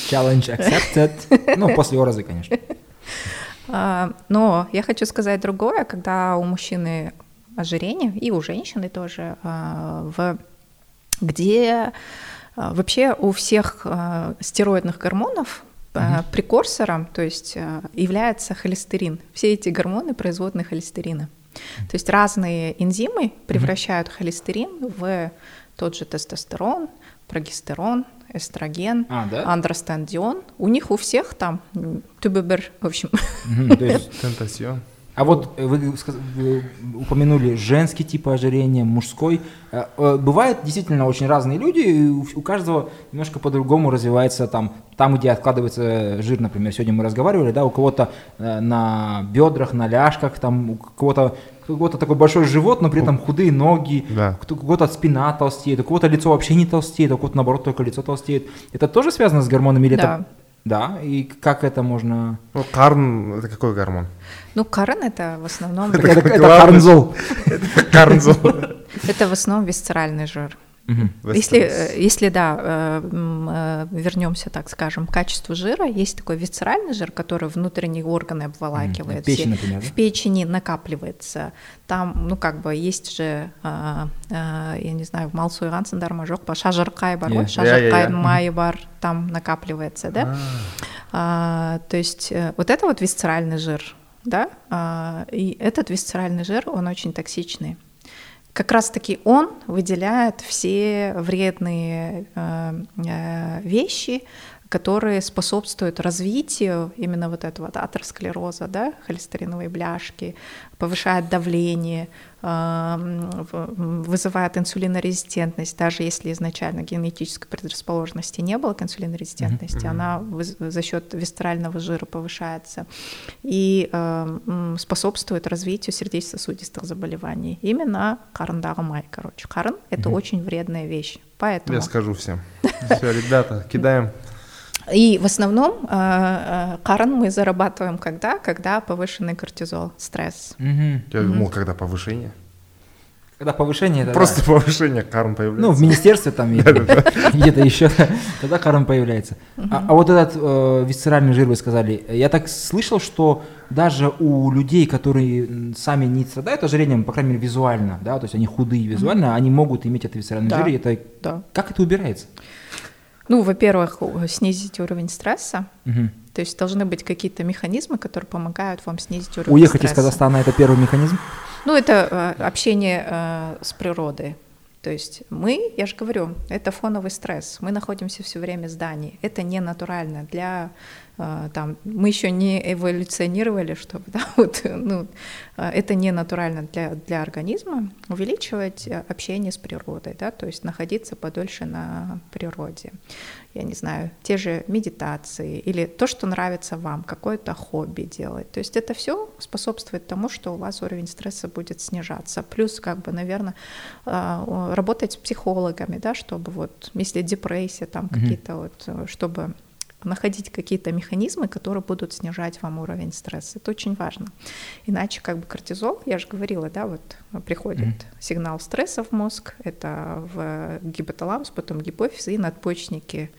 Challenge accepted. Ну, после Орозы, конечно. А, Но я хочу сказать другое, когда у мужчины ожирение, и у женщины тоже, а, в, где вообще у всех а, стероидных гормонов а, прекурсором, то есть а, является холестерин. Все эти гормоны производные холестерина. То есть разные энзимы превращают холестерин в тот же тестостерон, прогестерон, эстроген, А, да? андростендион. У них у всех там ТББР, в общем. То есть Тентасьон. А вот э, вы, упомянули женский тип ожирения, мужской. Э, э, Бывают действительно очень разные люди, и у каждого немножко по-другому развивается там, там, где откладывается жир, например, сегодня мы разговаривали, да, у кого-то на бедрах, на ляжках, там у кого-то у кого-то такой большой живот, но при этом худые ноги, Да. у кого-то спина толстеет, у кого-то лицо вообще не толстеет, у кого-то наоборот только лицо толстеет. Это тоже связано с гормонами или Да. это... Да, и как это можно... Ну, карн, это какой гормон? Ну, карен это в основном Это, это карнзол. Карнзол. это в основном висцеральный жир. Мгм. Если, э, если да, э, э, вернемся, так скажем, к качеству жира, есть такой висцеральный жир, который внутренние органы обволакивает. Печень, Все- например, да? В печени накапливается. Там, ну, как бы есть же, а, а, я не знаю, мал суйгансың дарма жоқ па шажырқай бар ғой шажырқай майы бар там накапливается да А, то есть вот это вот висцеральный жир да А, и этот висцеральный жир он очень токсичный как раз-таки он выделяет все вредные э, э, вещи, которые способствуют развитию именно вот этого вот атеросклероза, да, холестериновой бляшки, повышает давление, вызывает инсулинорезистентность, даже если изначально генетической предрасположенности не было к инсулинорезистентности, она выз- за счет висцерального жира повышается и способствует развитию сердечно-сосудистых заболеваний. Именно карндагмай, короче. Карн — это очень вредная вещь. Поэтому... Я скажу всем. Все, ребята, кидаем. И в основном э, э, карн мы зарабатываем когда? Когда повышенный кортизол, стресс. Я думал, когда повышение. Когда повышение, это Просто да. повышение карн появляется. Ну, в министерстве там где-то еще, тогда корон появляется. А а вот этот э, висцеральный жир, вы сказали, я так слышал, что даже у людей, которые сами не страдают ожирением, по крайней мере, визуально, да, то есть они худые визуально, они могут иметь это висцеральный жир, и это... Как это убирается? Ну, во-первых, снизить уровень стресса. Мгм. То есть должны быть какие-то механизмы, которые помогают вам снизить уровень Уехать из стресса. Казахстана – это первый механизм? Ну, это э, общение э, с природой. То есть мы, я же говорю, это фоновый стресс. Мы находимся все время в здании. Это не натурально для там. Мы еще не эволюционировали, чтобы да, вот, ну, э, это не натурально для для организма увеличивать э, общение с природой, да, то есть находиться подольше на природе. Я не знаю, те же медитации или то, что нравится вам, какое-то хобби делать. То есть это все способствует тому, что у вас уровень стресса будет снижаться. Плюс, как бы, наверное, работать с психологами, да, чтобы вот, если депрессия, там какие-то вот, э, чтобы находить какие-то механизмы, которые будут снижать вам уровень стресса. Это очень важно. Иначе как бы кортизол, я же говорила, да, вот приходит mm-hmm. сигнал стресса в мозг, это в гипоталамус, потом гипофиз и надпочечники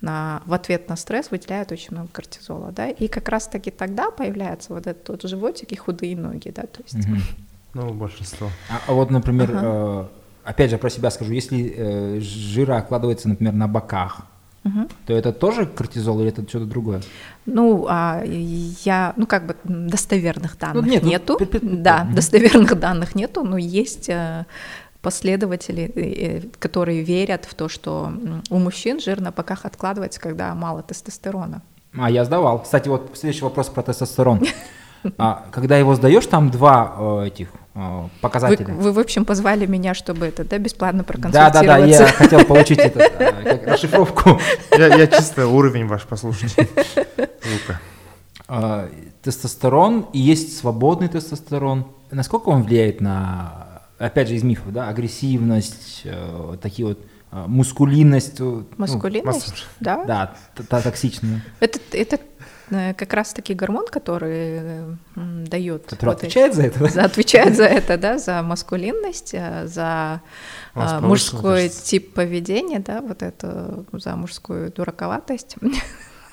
на, в ответ на стресс выделяют очень много кортизола, да, и как раз-таки тогда появляется вот этот вот животик и худые ноги, да, то есть... Mm-hmm. Ну, большинство. А, а вот, например, ага. э, опять же про себя скажу, если э, жира откладывается, например, на боках, Мгм. то это тоже кортизол или это что-то другое? Ну, а, я, ну, как бы достоверных данных нет, ну, нету. пи- пи- да, Мгм. достоверных данных нету, но есть э, последователи, э, э, которые верят в то, что у мужчин жир на боках откладывается, когда мало тестостерона. А, я сдавал. Кстати, вот следующий вопрос про тестостерон. А, когда его сдаешь, там два э, этих э, Вы, показателя. вы, в общем, позвали меня, чтобы это, да, бесплатно Да, да, проконсультироваться. да, я хотел получить это, э, как расшифровку. Я, чисто уровень ваш послушать. Звука. А, Тестостерон и есть свободный тестостерон. Насколько он влияет на, опять же, из мифов, да, агрессивность, э, такие вот э, мускулинность, э, ну, Маскулинность, да. да, токсичную, Это, это э, как раз-таки гормон, который э, м, дает... который вот эти- отвечает за это. да? за- отвечает за это, да, за маскулинность, э, за У вас э, повышенная, мужской кажется. тип поведения, да, вот это за мужскую дураковатость.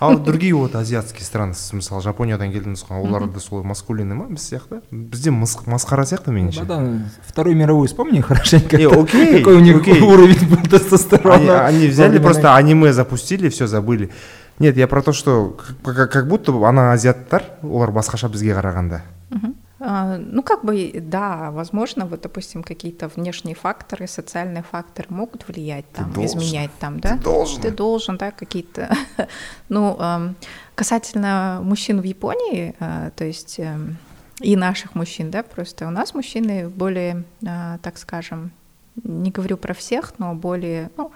ал другие вот азиатские страны сіз мысалы жапониядан келдіңіз ғой оларда солай маскулинный ма біз сияқты бізде мыс- масқара сияқты меніңше Богдан, Вторую мировую вспомни хорошенько. Не, окей, Какой у них окей. уровень был Они, тестостерона. они во взяли времена- просто аниме запустили, все забыли. Нет, я про то, что как, как- будто ана азиаттар олар басқаша бізге қарағанда. А, Ну, как бы, да, возможно, вот, допустим, какие-то внешние факторы, социальные факторы могут влиять, там, должен. изменять там, да? должен. Ты должен, да, какие-то. Ну, ам, касательно мужчин в Японии, а, то есть эм, и наших мужчин, да, просто у нас мужчины более, а, так скажем, не говорю про всех, но более, ну,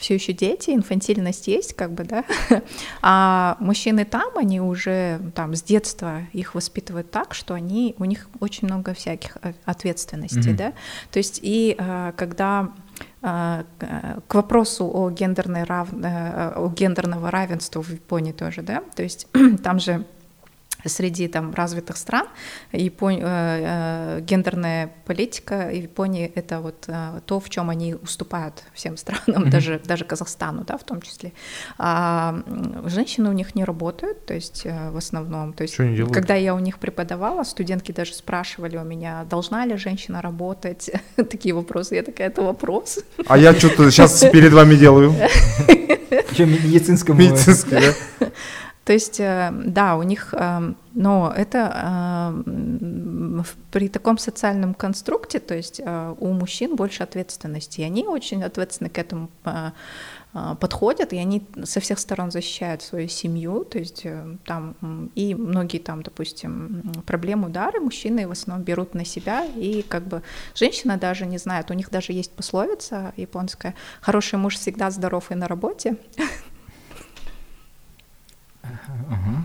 все еще дети, инфантильность есть, как бы, да, а мужчины там, они уже там с детства их воспитывают так, что они, у них очень много всяких э, ответственностей, Мгм. да, то есть и э, когда э, к- вопросу о, гендерной рав... о гендерного равенства в Японии тоже, да, то есть там же среди там развитых стран Япон- э, э, гендерная политика в Японии это вот э, то, в чем они уступают всем странам, Мгм. даже даже Казахстану, да, в том числе. А женщины у них не работают, то есть э, в основном, то есть Что они делают? когда я у них преподавала, студентки даже спрашивали у меня, должна ли женщина работать, такие вопросы. Я такая, это вопрос. А я что-то сейчас перед вами делаю. Еще медицинскому... Медицинское, да? То есть, э, да, у них, э, но это э, при таком социальном конструкте, то есть у мужчин больше ответственности, и они очень ответственно к этому подходят, и они со всех сторон защищают свою семью, то есть там и многие там, допустим, проблемы удары мужчины в основном берут на себя, и как бы женщина даже не знает, у них даже есть пословица японская, хороший муж всегда здоров и на работе,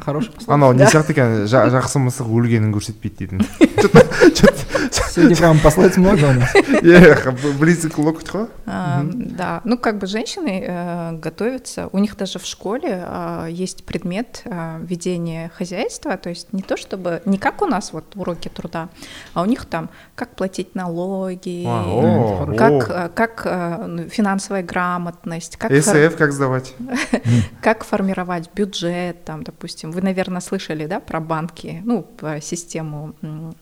Хороший послуг. анау не сияқты екен «Жа- жақсы мысық өлгенін көрсетпейді дейтін Что-то- Сегодня прям пословиц много у нас. Эх, близок к локтю А, Да, ну как бы женщины э, готовятся, у них даже в школе а, есть предмет а, ведения хозяйства, то есть не то чтобы, не как у нас вот уроки труда, а у них там как платить налоги, А, о, как, о. э, как э, ну, финансовая грамотность, как, фор- СФ как сдавать? как формировать бюджет, там, допустим, вы, наверное, слышали, да, про банки, ну, про систему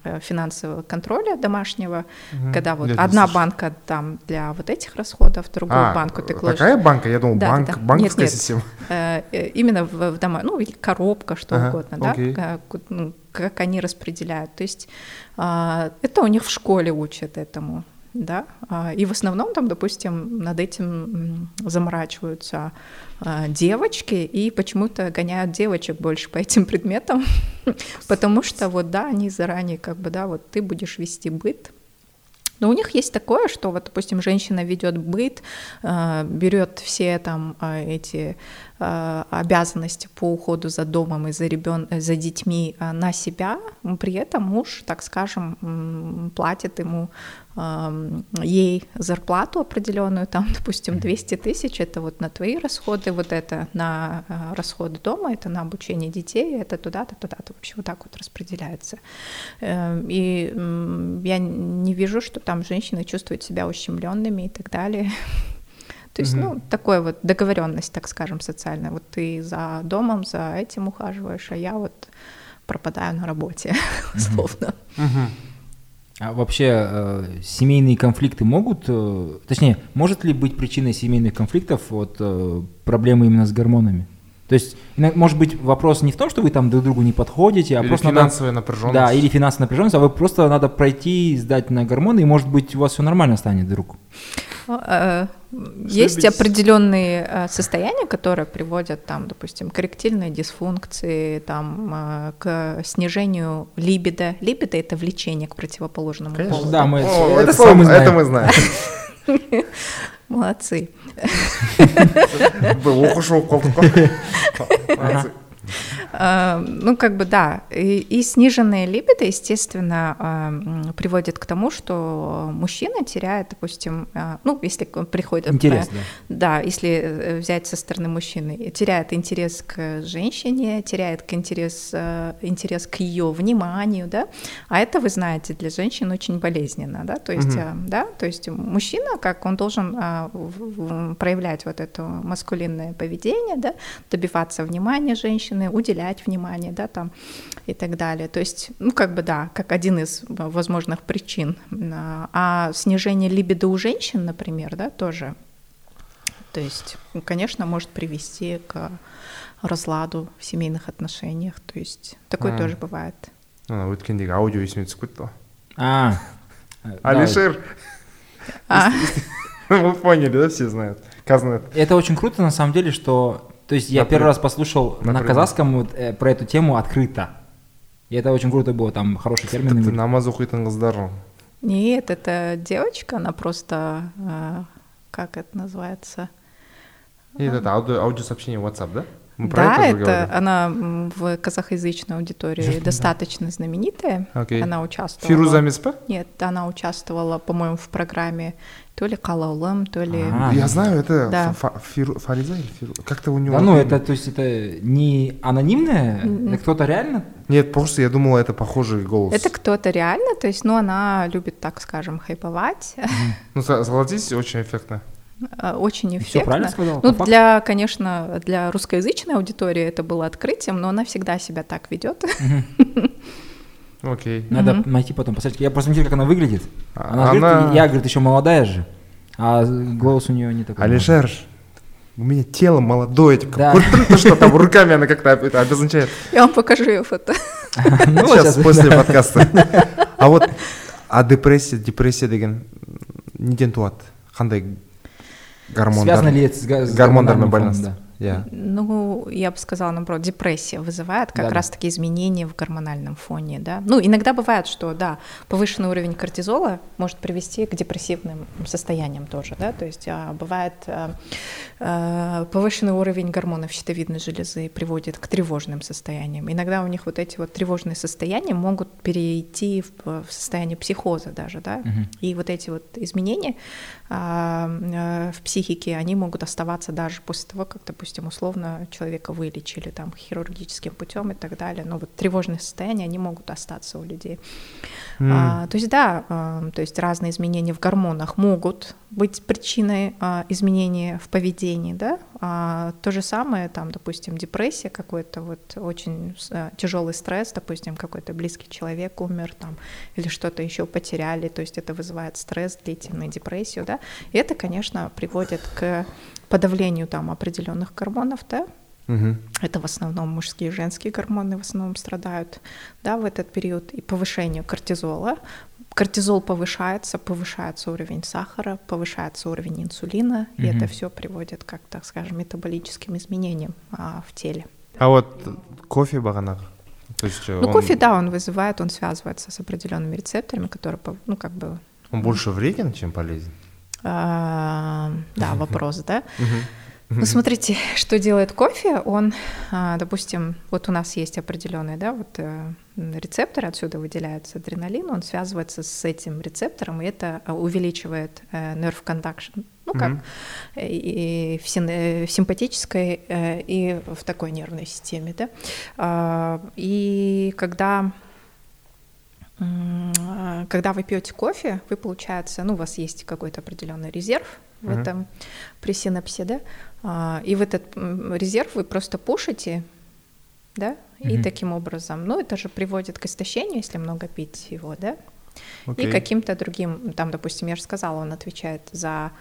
э, финансового контроля домашнего, когда вот Я одна банка там для вот этих расходов, другую А, банку ты кладешь. такая банка? Я думал, Да, да, банк, да. банковская Нет, нет. система. Э, э, именно в, в дома, ну или коробка, что Ага, угодно, да, окей. как, ну, как они распределяют. То есть а, это у них в школе учат этому, да, А, и в основном там, допустим, над этим заморачиваются а, девочки и почему-то гоняют девочек больше по этим предметам, потому что вот да, они заранее как бы да, вот ты будешь вести быт, но у них есть такое, что вот, допустим, женщина ведет быт, э, берет все там э, эти э, обязанности по уходу за домом и за ребен... за детьми э, на себя, при этом муж, так скажем, платит ему ей зарплату определенную, там, допустим, 200 тысяч, это вот на твои расходы, вот это на э, расходы дома, это на обучение детей, это туда-то, туда-то, вообще вот так вот распределяется. Эм, И я не вижу, что там женщины чувствуют себя ущемленными и так далее. То есть, ну, такая вот договоренность, так скажем, социальная. Вот ты за домом, за этим ухаживаешь, а я вот пропадаю на работе, условно. Мгм. А вообще э, семейные конфликты могут, э, точнее, может ли быть причиной семейных конфликтов вот э, проблемы именно с гормонами? То есть, может быть, вопрос не в том, что вы там друг другу не подходите, а или просто финансовая надо, напряженность. Да, или финансовая напряженность, а вы просто надо пройти, сдать на гормоны, и может быть у вас все нормально станет вдруг. Э, есть определенные э, состояния, которые приводят, там, допустим, к эректильной дисфункции, там, э, к снижению либидо. Либидо — это влечение к противоположному Конечно. полу. Да, мы О, это, это, слово мы знаем. это мы знаем. Молодцы. Молодцы. Э, Ну, как бы да. И, сниженная либидо, естественно, э, приводит к тому, что мужчина теряет, допустим, э, ну, если он приходит... Интерес, э, Да, если взять со стороны мужчины, теряет интерес к женщине, теряет интерес, интерес к ее вниманию, да, а это, вы знаете, для женщин очень болезненно, да, то есть, э, да, то есть мужчина, как он должен проявлять вот это маскулинное поведение, да, добиваться внимания женщины, уделять внимание, да, там и так далее. То есть, ну, как бы да, как один из э, возможных причин. А а снижение либидо у женщин, например, да, тоже, то есть, ну, конечно, может привести к разладу в семейных отношениях. То есть, такое М. тоже бывает. ана өткендегі аудио есіме түсіп кетті ғой А, э, да. алишер А, вы поняли да все знают казнет Это очень круто, на самом деле, что... то есть я Например? первый раз послушал на казахском вот, э, про эту тему открыто. И это очень круто было, там хороший термин. тіпті намаз оқитын қыздар нет, это девочка, она просто, э, как это называется? и это аудио аудиосообщение WhatsApp да мы про да, это это она в казахоязычной аудитории достаточно знаменитая. Окей. Она участвовала. фируза емес па Нет, она участвовала, по-моему, в программе то ли Калаулым, то ли... А. я знаю это Да. Фиру- Фариза или Фиру- как-то у него Да, ну это, то есть это не анонимное, это кто-то реально? нет просто я думал это похожий голос Это кто-то реально, то есть, ну, она любит, так скажем, хайповать, ну со- согласитесь очень эффектно э, очень Все эффектно. правильно сказал? Ну, для, конечно, для русскоязычной аудитории это было открытием, но она всегда себя так ведет. окей Надо найти потом, посмотреть. Я просто не знаю, как она выглядит. Она, она- говорит, я, говорит, еще молодая же, а голос у нее не такой. Алишер у меня тело молодое типа, Да. ты что там руками она как-то это обозначает Я вам покажу ее фото. Ну, сейчас. после подкаста а вот а депрессия депрессия деген неден туады қандай гормондар Связано ли это с, фоном, байланысты да. Иә Ну, я бы сказала, наоборот, депрессия вызывает как Да-да. раз-таки изменения в гормональном фоне, да. Ну, иногда бывает, что, да, повышенный уровень кортизола может привести к депрессивным состояниям тоже, да, то есть а, бывает а, а, повышенный уровень гормонов щитовидной железы приводит к тревожным состояниям. Иногда у них вот эти вот тревожные состояния могут перейти в, в состояние психоза даже, да, Мгм. и вот эти вот изменения а, э, в психике, они могут оставаться даже после того, как, допустим, условно человека вылечили там хирургическим путем и так далее. Но вот тревожные состояния, они могут остаться у людей. А, то есть да, а, то есть разные изменения в гормонах могут быть причиной а, изменения в поведении, да. А, то же самое, там, допустим, депрессия, какой-то вот очень тяжелый стресс, допустим, какой-то близкий человек умер там или что-то еще потеряли, то есть это вызывает стресс, длительную депрессию, да. И это, конечно, приводит к подавлению там определенных гормонов, да, Мгм. это в основном мужские и женские гормоны в основном страдают да, в этот период и повышению кортизола. Кортизол повышается, повышается уровень сахара, повышается уровень инсулина, и Мгм. это все приводит, как так скажем, метаболическим изменениям а, в теле. а вот кофе бағанағы то есть э, Ну, он- кофе, да, он вызывает, он связывается с определенными рецепторами, которые, ну, как бы, он больше вреден чем полезен да, вопрос, да. Ну, смотрите, что делает кофе. Он, а, допустим, вот у нас есть определенные, да, вот э, рецепторы, отсюда выделяется адреналин, он связывается с этим рецептором, и это а, увеличивает э, nerve conduction, ну, как э, и в, син- э, в симпатической э, и в такой нервной системе, да. А, И когда а, когда вы пьете кофе, вы, получается, ну, у вас есть какой-то определенный резерв в Мгм. этом при синапсе, да, а, и в этот резерв вы просто пушите, да, и Мгм. таким образом, ну, это же приводит к истощению, если много пить его, да, Окей. И каким-то другим, там, допустим, я же сказала, он отвечает за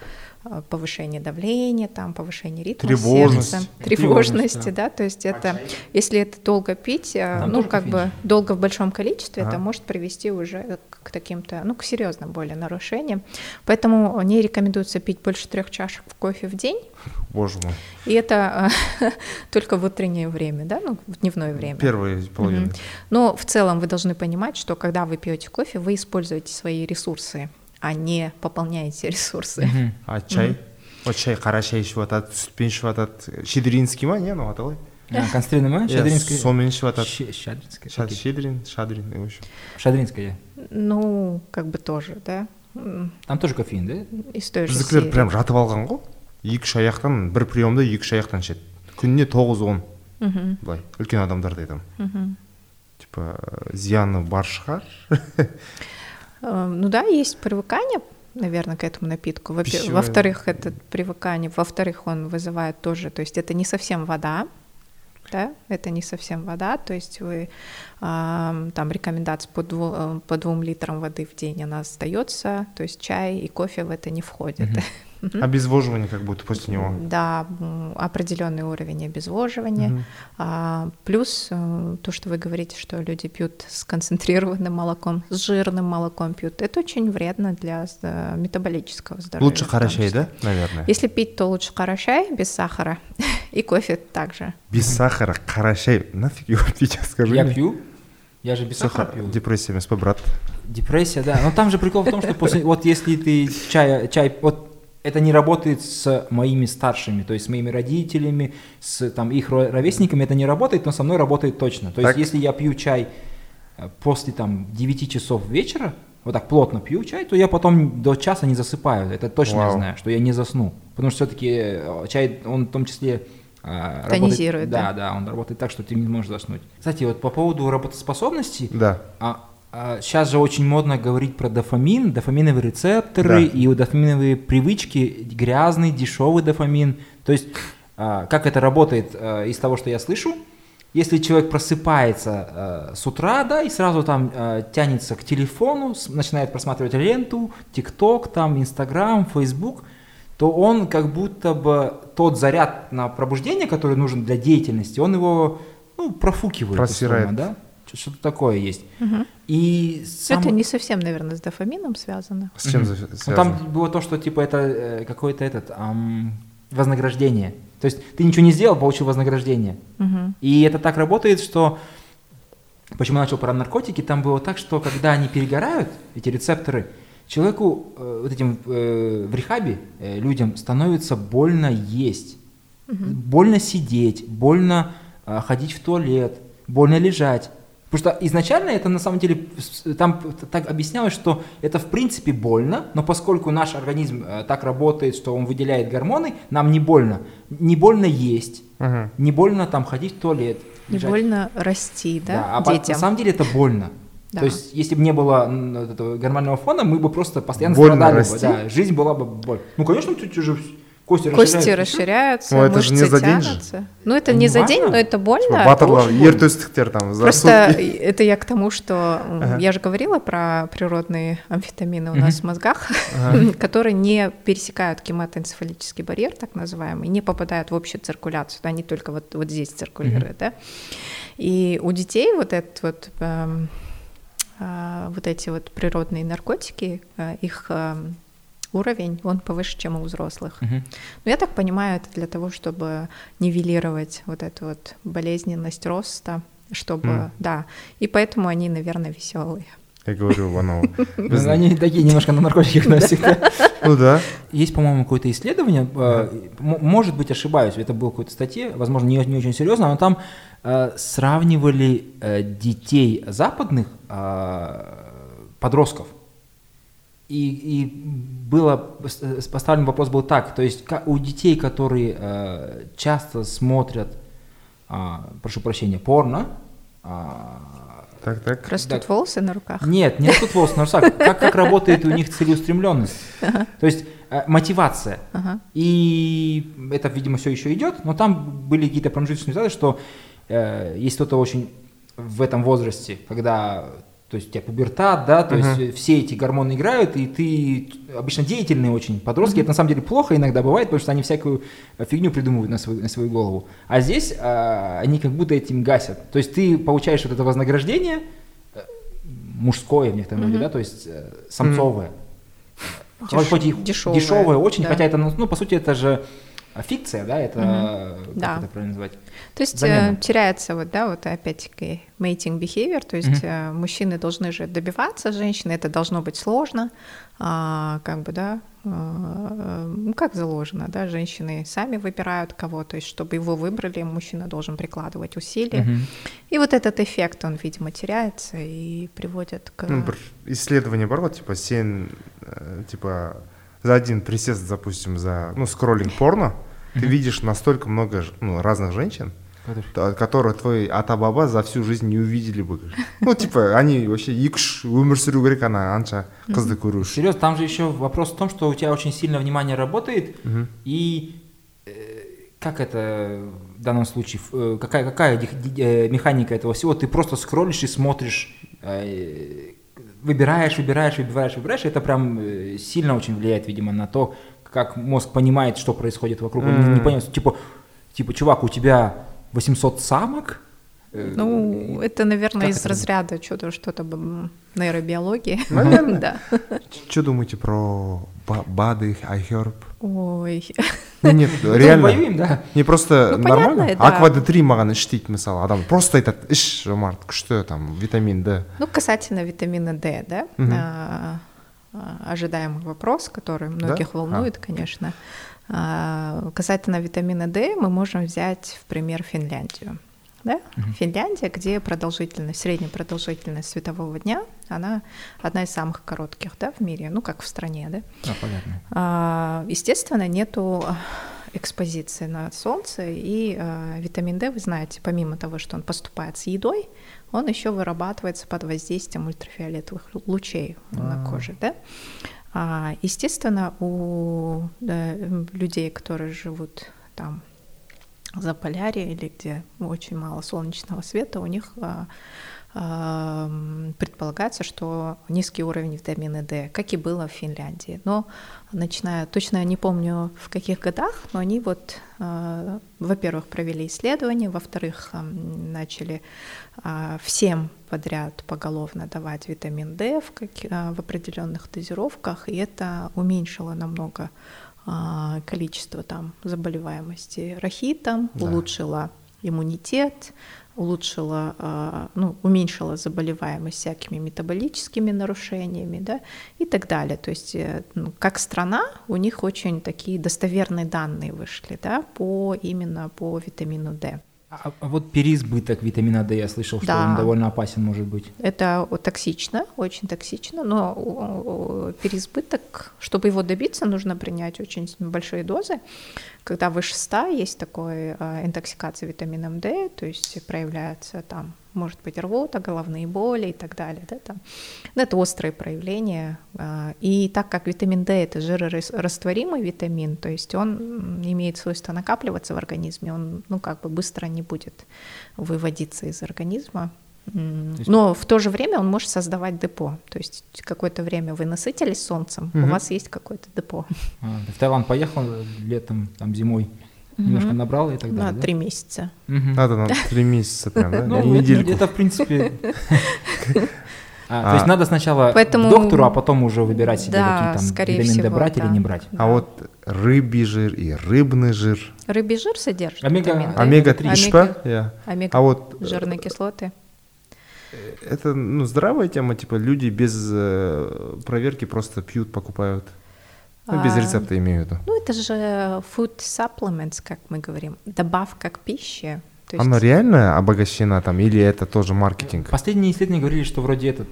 повышение давления, там, повышение ритма Тревожность. сердца, Тревожность, тревожности, да. да, то есть это, если это долго пить, э, Там ну, как кофеин бы долго в большом количестве, Ага. это может привести уже к таким-то, ну, к серьезным более нарушениям. Поэтому не рекомендуется пить больше трех чашек кофе в день, Боже мой. и это э, только в утреннее время, да, ну, в дневное время. Первая половина. Мгм. Но в целом вы должны понимать, что когда вы пьете кофе, вы используете свои ресурсы, а не пополняете ресурсы. А чай? Вот чай, қара шай ішіп жатады сүтпен ішіп жатады щедринский ма не анау аты қалай А, Конструированная ма? Щедринская? сонымен ішіп жатады щедрин шадрин в общем Шадринская. Ну, как бы тоже, да, Там тоже кофеин, да? из той же біздікілер прям жатып алған ғой. Екі үш аяқтан бір приемда екі үш аяқтан ішеді. Күніне тоғыз он. Мгм, былай үлкен адамдарды айтамын. Типа зияны бар шығар. Ну да, есть привыкание, наверное, к этому напитку. Во-. Во-вторых, это привыкание. Во-вторых, он вызывает тоже, то есть это не совсем вода, да, это не совсем вода, то есть вы ам, там рекомендация по, дву- э, по двум литрам воды в день она остается, то есть чай и кофе в это не входят. обезвоживание как будто после него Да, определенный уровень обезвоживания. Мгм. А, плюс э, то, что вы говорите, что люди пьют с концентрированным молоком, с жирным молоком пьют, это очень вредно для метаболического здоровья. лучше числе. да наверное Если пить, то лучше чай без сахара и кофе также. без сахара шай нафиг его пить скажи Я мне. пью. Я же без сахара Сахар- пью. депрессия емес па брат Депрессия, да. Но там же прикол в том, что после, вот если ты чай, чай, вот это не работает с моими старшими, то есть с моими родителями, с там их ро- ровесниками это не работает, но со мной работает точно. То есть Так. если я пью чай э, после там 9 часов вечера, вот так плотно пью чай, то я потом до часа не засыпаю. Это точно я Вау. знаю, что я не засну. Потому что все-таки чай, он в том числе а, Тонизирует, работает, да? да, да, он работает так, что ты не можешь заснуть. Кстати, вот по поводу работоспособности, да а, сейчас же очень модно говорить про дофамин, дофаминовые рецепторы Да. и дофаминовые привычки, грязный, дешевый дофамин. То есть, а, как это работает а, из того, что я слышу, если человек просыпается а, с утра, да, и сразу там а, тянется к телефону, с- начинает просматривать ленту, ТикТок, там, Инстаграм, Фейсбук, то он как будто бы тот заряд на пробуждение, который нужен для деятельности, он его, ну, профукивает. Просирает. условно, да? Что-то такое есть. Мгм. И сам- Это не совсем, наверное, с дофамином связано. с чем Мгм. за- Ну, связано там было то, что типа это э, какое-то этот ам, вознаграждение. То есть ты ничего не сделал, получил вознаграждение. Мгм. И это так работает, что почему я начал про наркотики, там было так, что когда они перегорают, эти рецепторы, человеку э, вот этим э, в рехабе э, людям становится больно есть, больно сидеть, больно э, ходить в туалет, больно лежать. Потому что изначально это на самом деле там так объяснялось, что это в принципе больно, но поскольку наш организм э, так работает, что он выделяет гормоны, нам не больно. Не больно есть, Мгм. не больно там ходить в туалет. Не лежать. больно расти, да, а по- детям. на самом деле это больно. Да. То есть, если бы не было этого гормонального фона, мы бы просто постоянно Больно страдали бы. расти? Да, жизнь была бы боль. Ну, конечно, тут уже кости, Кости расширяются. расширяются, Ну, это же мышцы не за день же. тянутся. Ну, это не не за день, но это больно. Батырлар там за Просто сутки. это я к тому, что Ага. я же говорила про природные амфетамины у нас в мозгах, которые не пересекают гематоэнцефалический барьер, так называемый, не попадают в общую циркуляцию, они только вот, вот здесь циркулируют, да. И у детей вот этот вот эм, а, вот эти вот природные наркотики, а, их эм, уровень, он повыше, чем у взрослых. Мгм. Но я так понимаю, это для того, чтобы нивелировать вот эту вот болезненность роста, чтобы, М. да, и поэтому они, наверное, веселые. я говорю Ну, Они такие немножко на наркотиках носят. ну да Есть, по-моему, какое-то исследование, м- может быть, ошибаюсь, это было в какой-то статье, возможно, не, не очень серьезно, но там э, сравнивали э, детей западных э, подростков. И, и было поставлен вопрос был так, то есть у детей, которые э, часто смотрят, а, прошу прощения, порно, а, так так Растут Да. волосы на руках. нет, не растут волосы на русах. Как, как работает у них целеустремленность? То есть э, мотивация. Ага. И это, видимо, все еще идет, но там были какие-то промежуточные результаты, что э, есть кто-то очень в этом возрасте, когда то есть у тебя пубертат, да, то uh-huh. есть все эти гормоны играют, и ты обычно деятельный очень. Подростки uh-huh. это на самом деле плохо иногда бывает, потому что они всякую фигню придумывают на свою, на свою голову. А здесь а, они как будто этим гасят. То есть ты получаешь вот это вознаграждение, э, мужское в некотором роде, uh-huh. да, то есть э, самцовое. Деш... Хоть дешевое, дешевое очень, да. хотя это, ну, по сути, это же фикция, да, это, угу. как да. это правильно назвать? То есть Замена. Э, теряется вот, да, вот опять-таки mating behavior, то есть угу. мужчины должны же добиваться женщины, это должно быть сложно, а, как бы, да, а, ну, как заложено, да, женщины сами выбирают кого, то есть чтобы его выбрали, мужчина должен прикладывать усилия, угу. и вот этот эффект, он, видимо, теряется и приводит к... Ну, исследование бар типа, сен, э, типа, за один присест, допустим, за ну, скроллинг порно, ты видишь настолько много ну, разных женщин, которые? твой ата-баба за всю жизнь не увидели бы. Ну, типа, они вообще икш өмір сүру керек ана анша қызды көру үшін. Серьезно, там же еще вопрос в том, что у тебя очень сильно внимание работает, и э, как это в данном случае, э, какая, какая э, механика этого всего, ты просто скроллишь и смотришь выбираешь, выбираешь, выбираешь, выбираешь, это прям э, сильно очень влияет, видимо, на то, как мозг понимает, что происходит вокруг. Он mm. не понимает, типа, типа, чувак, у тебя 800 самок? Э, ну, это, наверное, из это? разряда что-то, что-то нейробиологии. Наверное. да. Что думаете про БАДы, iHerb? Ой. Ну, нет, реально. воюем, да. Не просто ну, нормально. Понятно, да. Аква Д3 маған іштейді мысалы адам просто айтады іш жомарт күшті там витамин д ну касательно витамина д да а, ожидаемый вопрос который многих да? волнует а. конечно а, касательно витамина д мы можем взять в пример финляндию да? Угу. Финляндия, где продолжительность, средняя продолжительность светового дня, она одна из самых коротких, да, в мире, ну как в стране, да. А, понятно. А, естественно, нету экспозиции на солнце, и э, витамин D, вы знаете, помимо того, что он поступает с едой, он еще вырабатывается под воздействием ультрафиолетовых лучей А-а-а. на коже, да. А, естественно, у да, людей, которые живут там за полярье или где очень мало солнечного света, у них а, а, предполагается, что низкий уровень витамина D, как и было в Финляндии. Но начиная, точно я не помню в каких годах, но они вот, а, во-первых, провели исследования, во-вторых, начали всем подряд поголовно давать витамин D в, как, в определенных дозировках, и это уменьшило намного количество там заболеваемости рахитом, да. улучшила иммунитет, улучшила, а, ну, уменьшила заболеваемость всякими метаболическими нарушениями, да, и так далее. То есть, э, ну, как страна, у них очень такие достоверные данные вышли, да, по именно по витамину D. А, а вот переизбыток витамина D, я слышал, что да. он довольно опасен может быть. Это токсично, очень токсично, но переизбыток, чтобы его добиться, нужно принять очень большие дозы. Когда выше 100 есть такое а, интоксикация витамином D, то есть проявляется там может быть рвота, головные боли и так далее. Да, там. Но это острые проявления. А, и так как витамин D это жирорастворимый витамин, то есть он имеет свойство накапливаться в организме, он ну, как бы быстро не будет выводиться из организма. Но в то же время он может создавать депо. То есть какое-то время вы насытились солнцем, угу. у вас есть какое-то депо. А, в Таиланд поехал летом, там зимой, угу. немножко набрал и так далее. На три месяца. Угу. Надо на три месяца прям, да? Ну, недельку. Это, в принципе... А, то есть а. надо сначала Поэтому... к доктору, а потом уже выбирать себе, да, какие там витамин D брать да. или не брать. А вот рыбий жир и рыбный жир. Рыбий жир содержит омега, омега-3, омега, yeah. омега а вот жирные кислоты. Это ну здравая тема, типа люди без э, проверки просто пьют, покупают. Ну, без а, рецепта имею в виду. Ну, это же food supplements, как мы говорим, добавка к пище. То есть... Оно реально обогащено там, или это тоже маркетинг? Последние исследования говорили, что вроде этот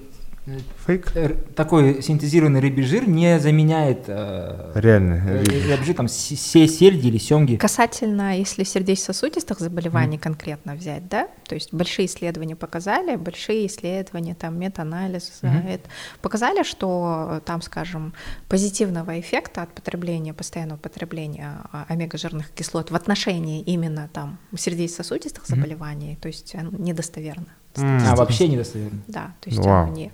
Фейк? Такой синтезированный рыбий жир не заменяет э, реально э, рыбий жир, там се сельди или семги. Касательно, если сердечно-сосудистых заболеваний mm. конкретно взять, да, то есть большие исследования показали, большие исследования, там метаанализ, mm-hmm. это, показали, что там, скажем, позитивного эффекта от потребления, постоянного потребления а, омега-жирных кислот в отношении именно там сердечно-сосудистых mm-hmm. заболеваний, то есть недостоверно. А, вообще недостоверно. Да, то есть Вау. не...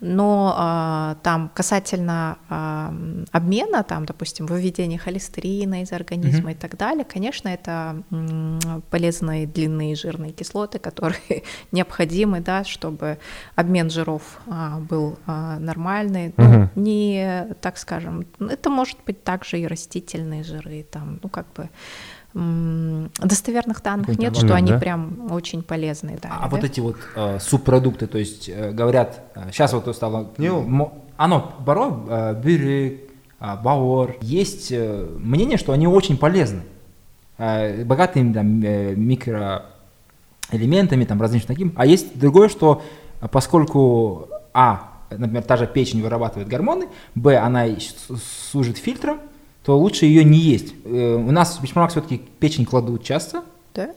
Но а, там касательно а, обмена, там, допустим, выведения холестерина из организма и так далее, конечно, это м, полезные длинные жирные кислоты, которые необходимы, да, чтобы обмен жиров а, был а, нормальный. Ну, Мгм. не, так скажем, это может быть также и растительные жиры, там, ну, как бы достоверных данных нет, что они да? прям очень полезные. А вот эти вот э, субпродукты, то есть э, говорят, сейчас вот стало, мо- оно баро, э, бюрек, э, бауэр, есть э, мнение, что они очень полезны, Э, богатыми там э, микроэлементами, там различными таким, а есть другое, что э, поскольку а, например, та же печень вырабатывает гормоны, б, она служит фильтром, то лучше ее не есть. Э, у нас в все-таки печень кладут часто, Да?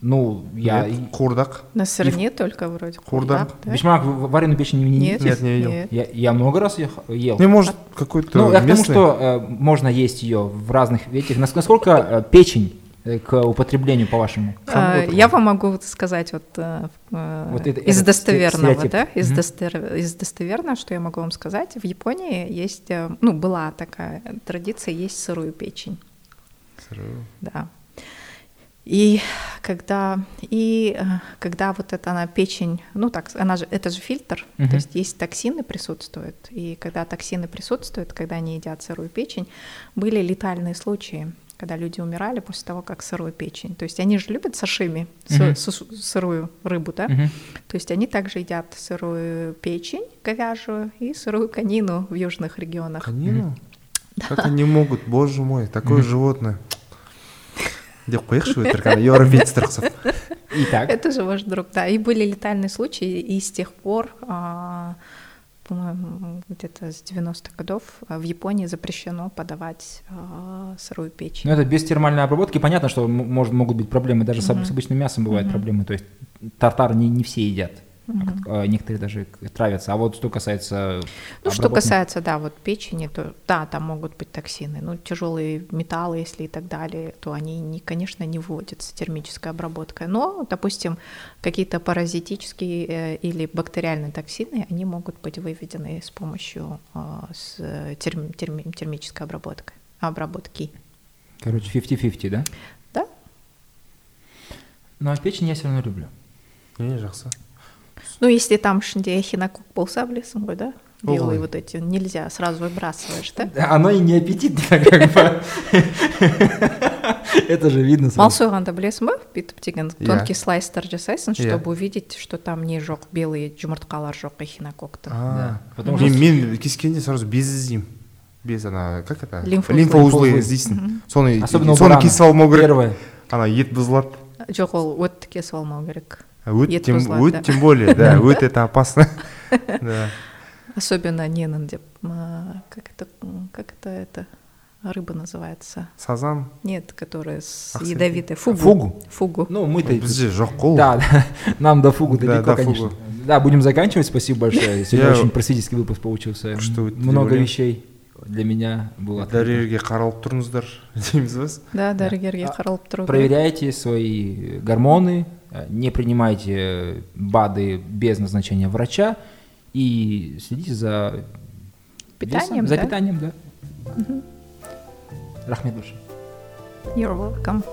ну, я... Нет, Курдак. На сырне только вроде. Хурдак. Хурдак, да? Бишмак в- вареную печень не, не Нет, Нет, не видел. Я, я много раз ел. Ну, может, какой-то Ну, я к тому, местный? что э, можно есть ее в разных этих. Нас- Насколько э, печень к употреблению, по-вашему? А, Я вам могу сказать вот, э, э, Вот это- из достоверного, стереотип. да, из, Мгм. достер- из достоверного, что я могу вам сказать, в Японии есть, э, ну, была такая традиция есть сырую печень, Сырую. да. И когда, и э, когда вот эта она печень, ну так, она же, это же фильтр, Мгм. то есть есть токсины присутствуют, и когда токсины присутствуют, когда они едят сырую печень, были летальные случаи, когда люди умирали после того, как сырую печень. То есть они же любят сашими, су- сырую рыбу, да? Мгм. То есть они также едят сырую печень говяжью и сырую конину в южных регионах. Конину? Как они могут, боже мой, такое животное. деп қояйықшы өтірік ана европейецтер ұқсап Итак, Это же ваш друг, да. И были летальные случаи, и с тех пор, а, по-моему, где-то с 90-х годов а, в Японии запрещено подавать а, сырую печень. ну это без термальной обработки. Понятно, что может, могут быть проблемы. Даже с, Мгм. с обычным мясом бывают проблемы. То есть тартар не, не все едят. А а некоторые даже травятся. А вот что касается... Ну, что касается, да, вот печени, то да, там могут быть токсины. Ну, тяжелые металлы, если и так далее, то они, не, конечно, не вводятся термической обработкой. Но, допустим, какие-то паразитические э, или бактериальные токсины, они могут быть выведены с помощью э, с, терм- терми- термической обработкой. Обработки. Короче, 50-50, да? Да? Но печень я все равно люблю. не жақсы Ну, если там шинде эхинокок болса, білесің ғой, да? Белые Ой. вот эти, нельзя, сразу выбрасываешь, да? Оно и не аппетитно, как бы. Это же видно мал сойғанда білесің ба бүйтіп деген тонкий слайстар жасайсың чтобы увидеть что там не жоқ белые жұмыртқалар жоқ эхинококтың потому мен что- мен кескенде сразу без іздеймін без ана как это? Лимфоузлы. іздейсің соны соны кесіп алмау керек Первое. ана ет бұзылады жоқ ол өтті кесіп алмау керек өт Ет тем бұзылады, өт да. тем более да өт это опасно да особенно ненің деп а, как это как это это рыба называется сазан нет которая с Ақсерке. ядовитой фугу Фугу? фугу Ну, мы-то... бізде жоқ қой ол Да, да, нам до фугу Да, далеко, до конечно. фугу. Да, будем заканчивать. Спасибо большое. Сегодня Я- очень просветительский выпуск получился. Что вы Много делали? вещей для меня было. открыто. дәрігерге қаралып тұрыңыздар дейміз ба да дәрігерге А, қаралып тұру керек. Проверяйте свои гормоны, э, не принимайте БАДы без назначения врача и следите за Питанием, весом, за да? питанием, да. Рахмет большое. You're welcome.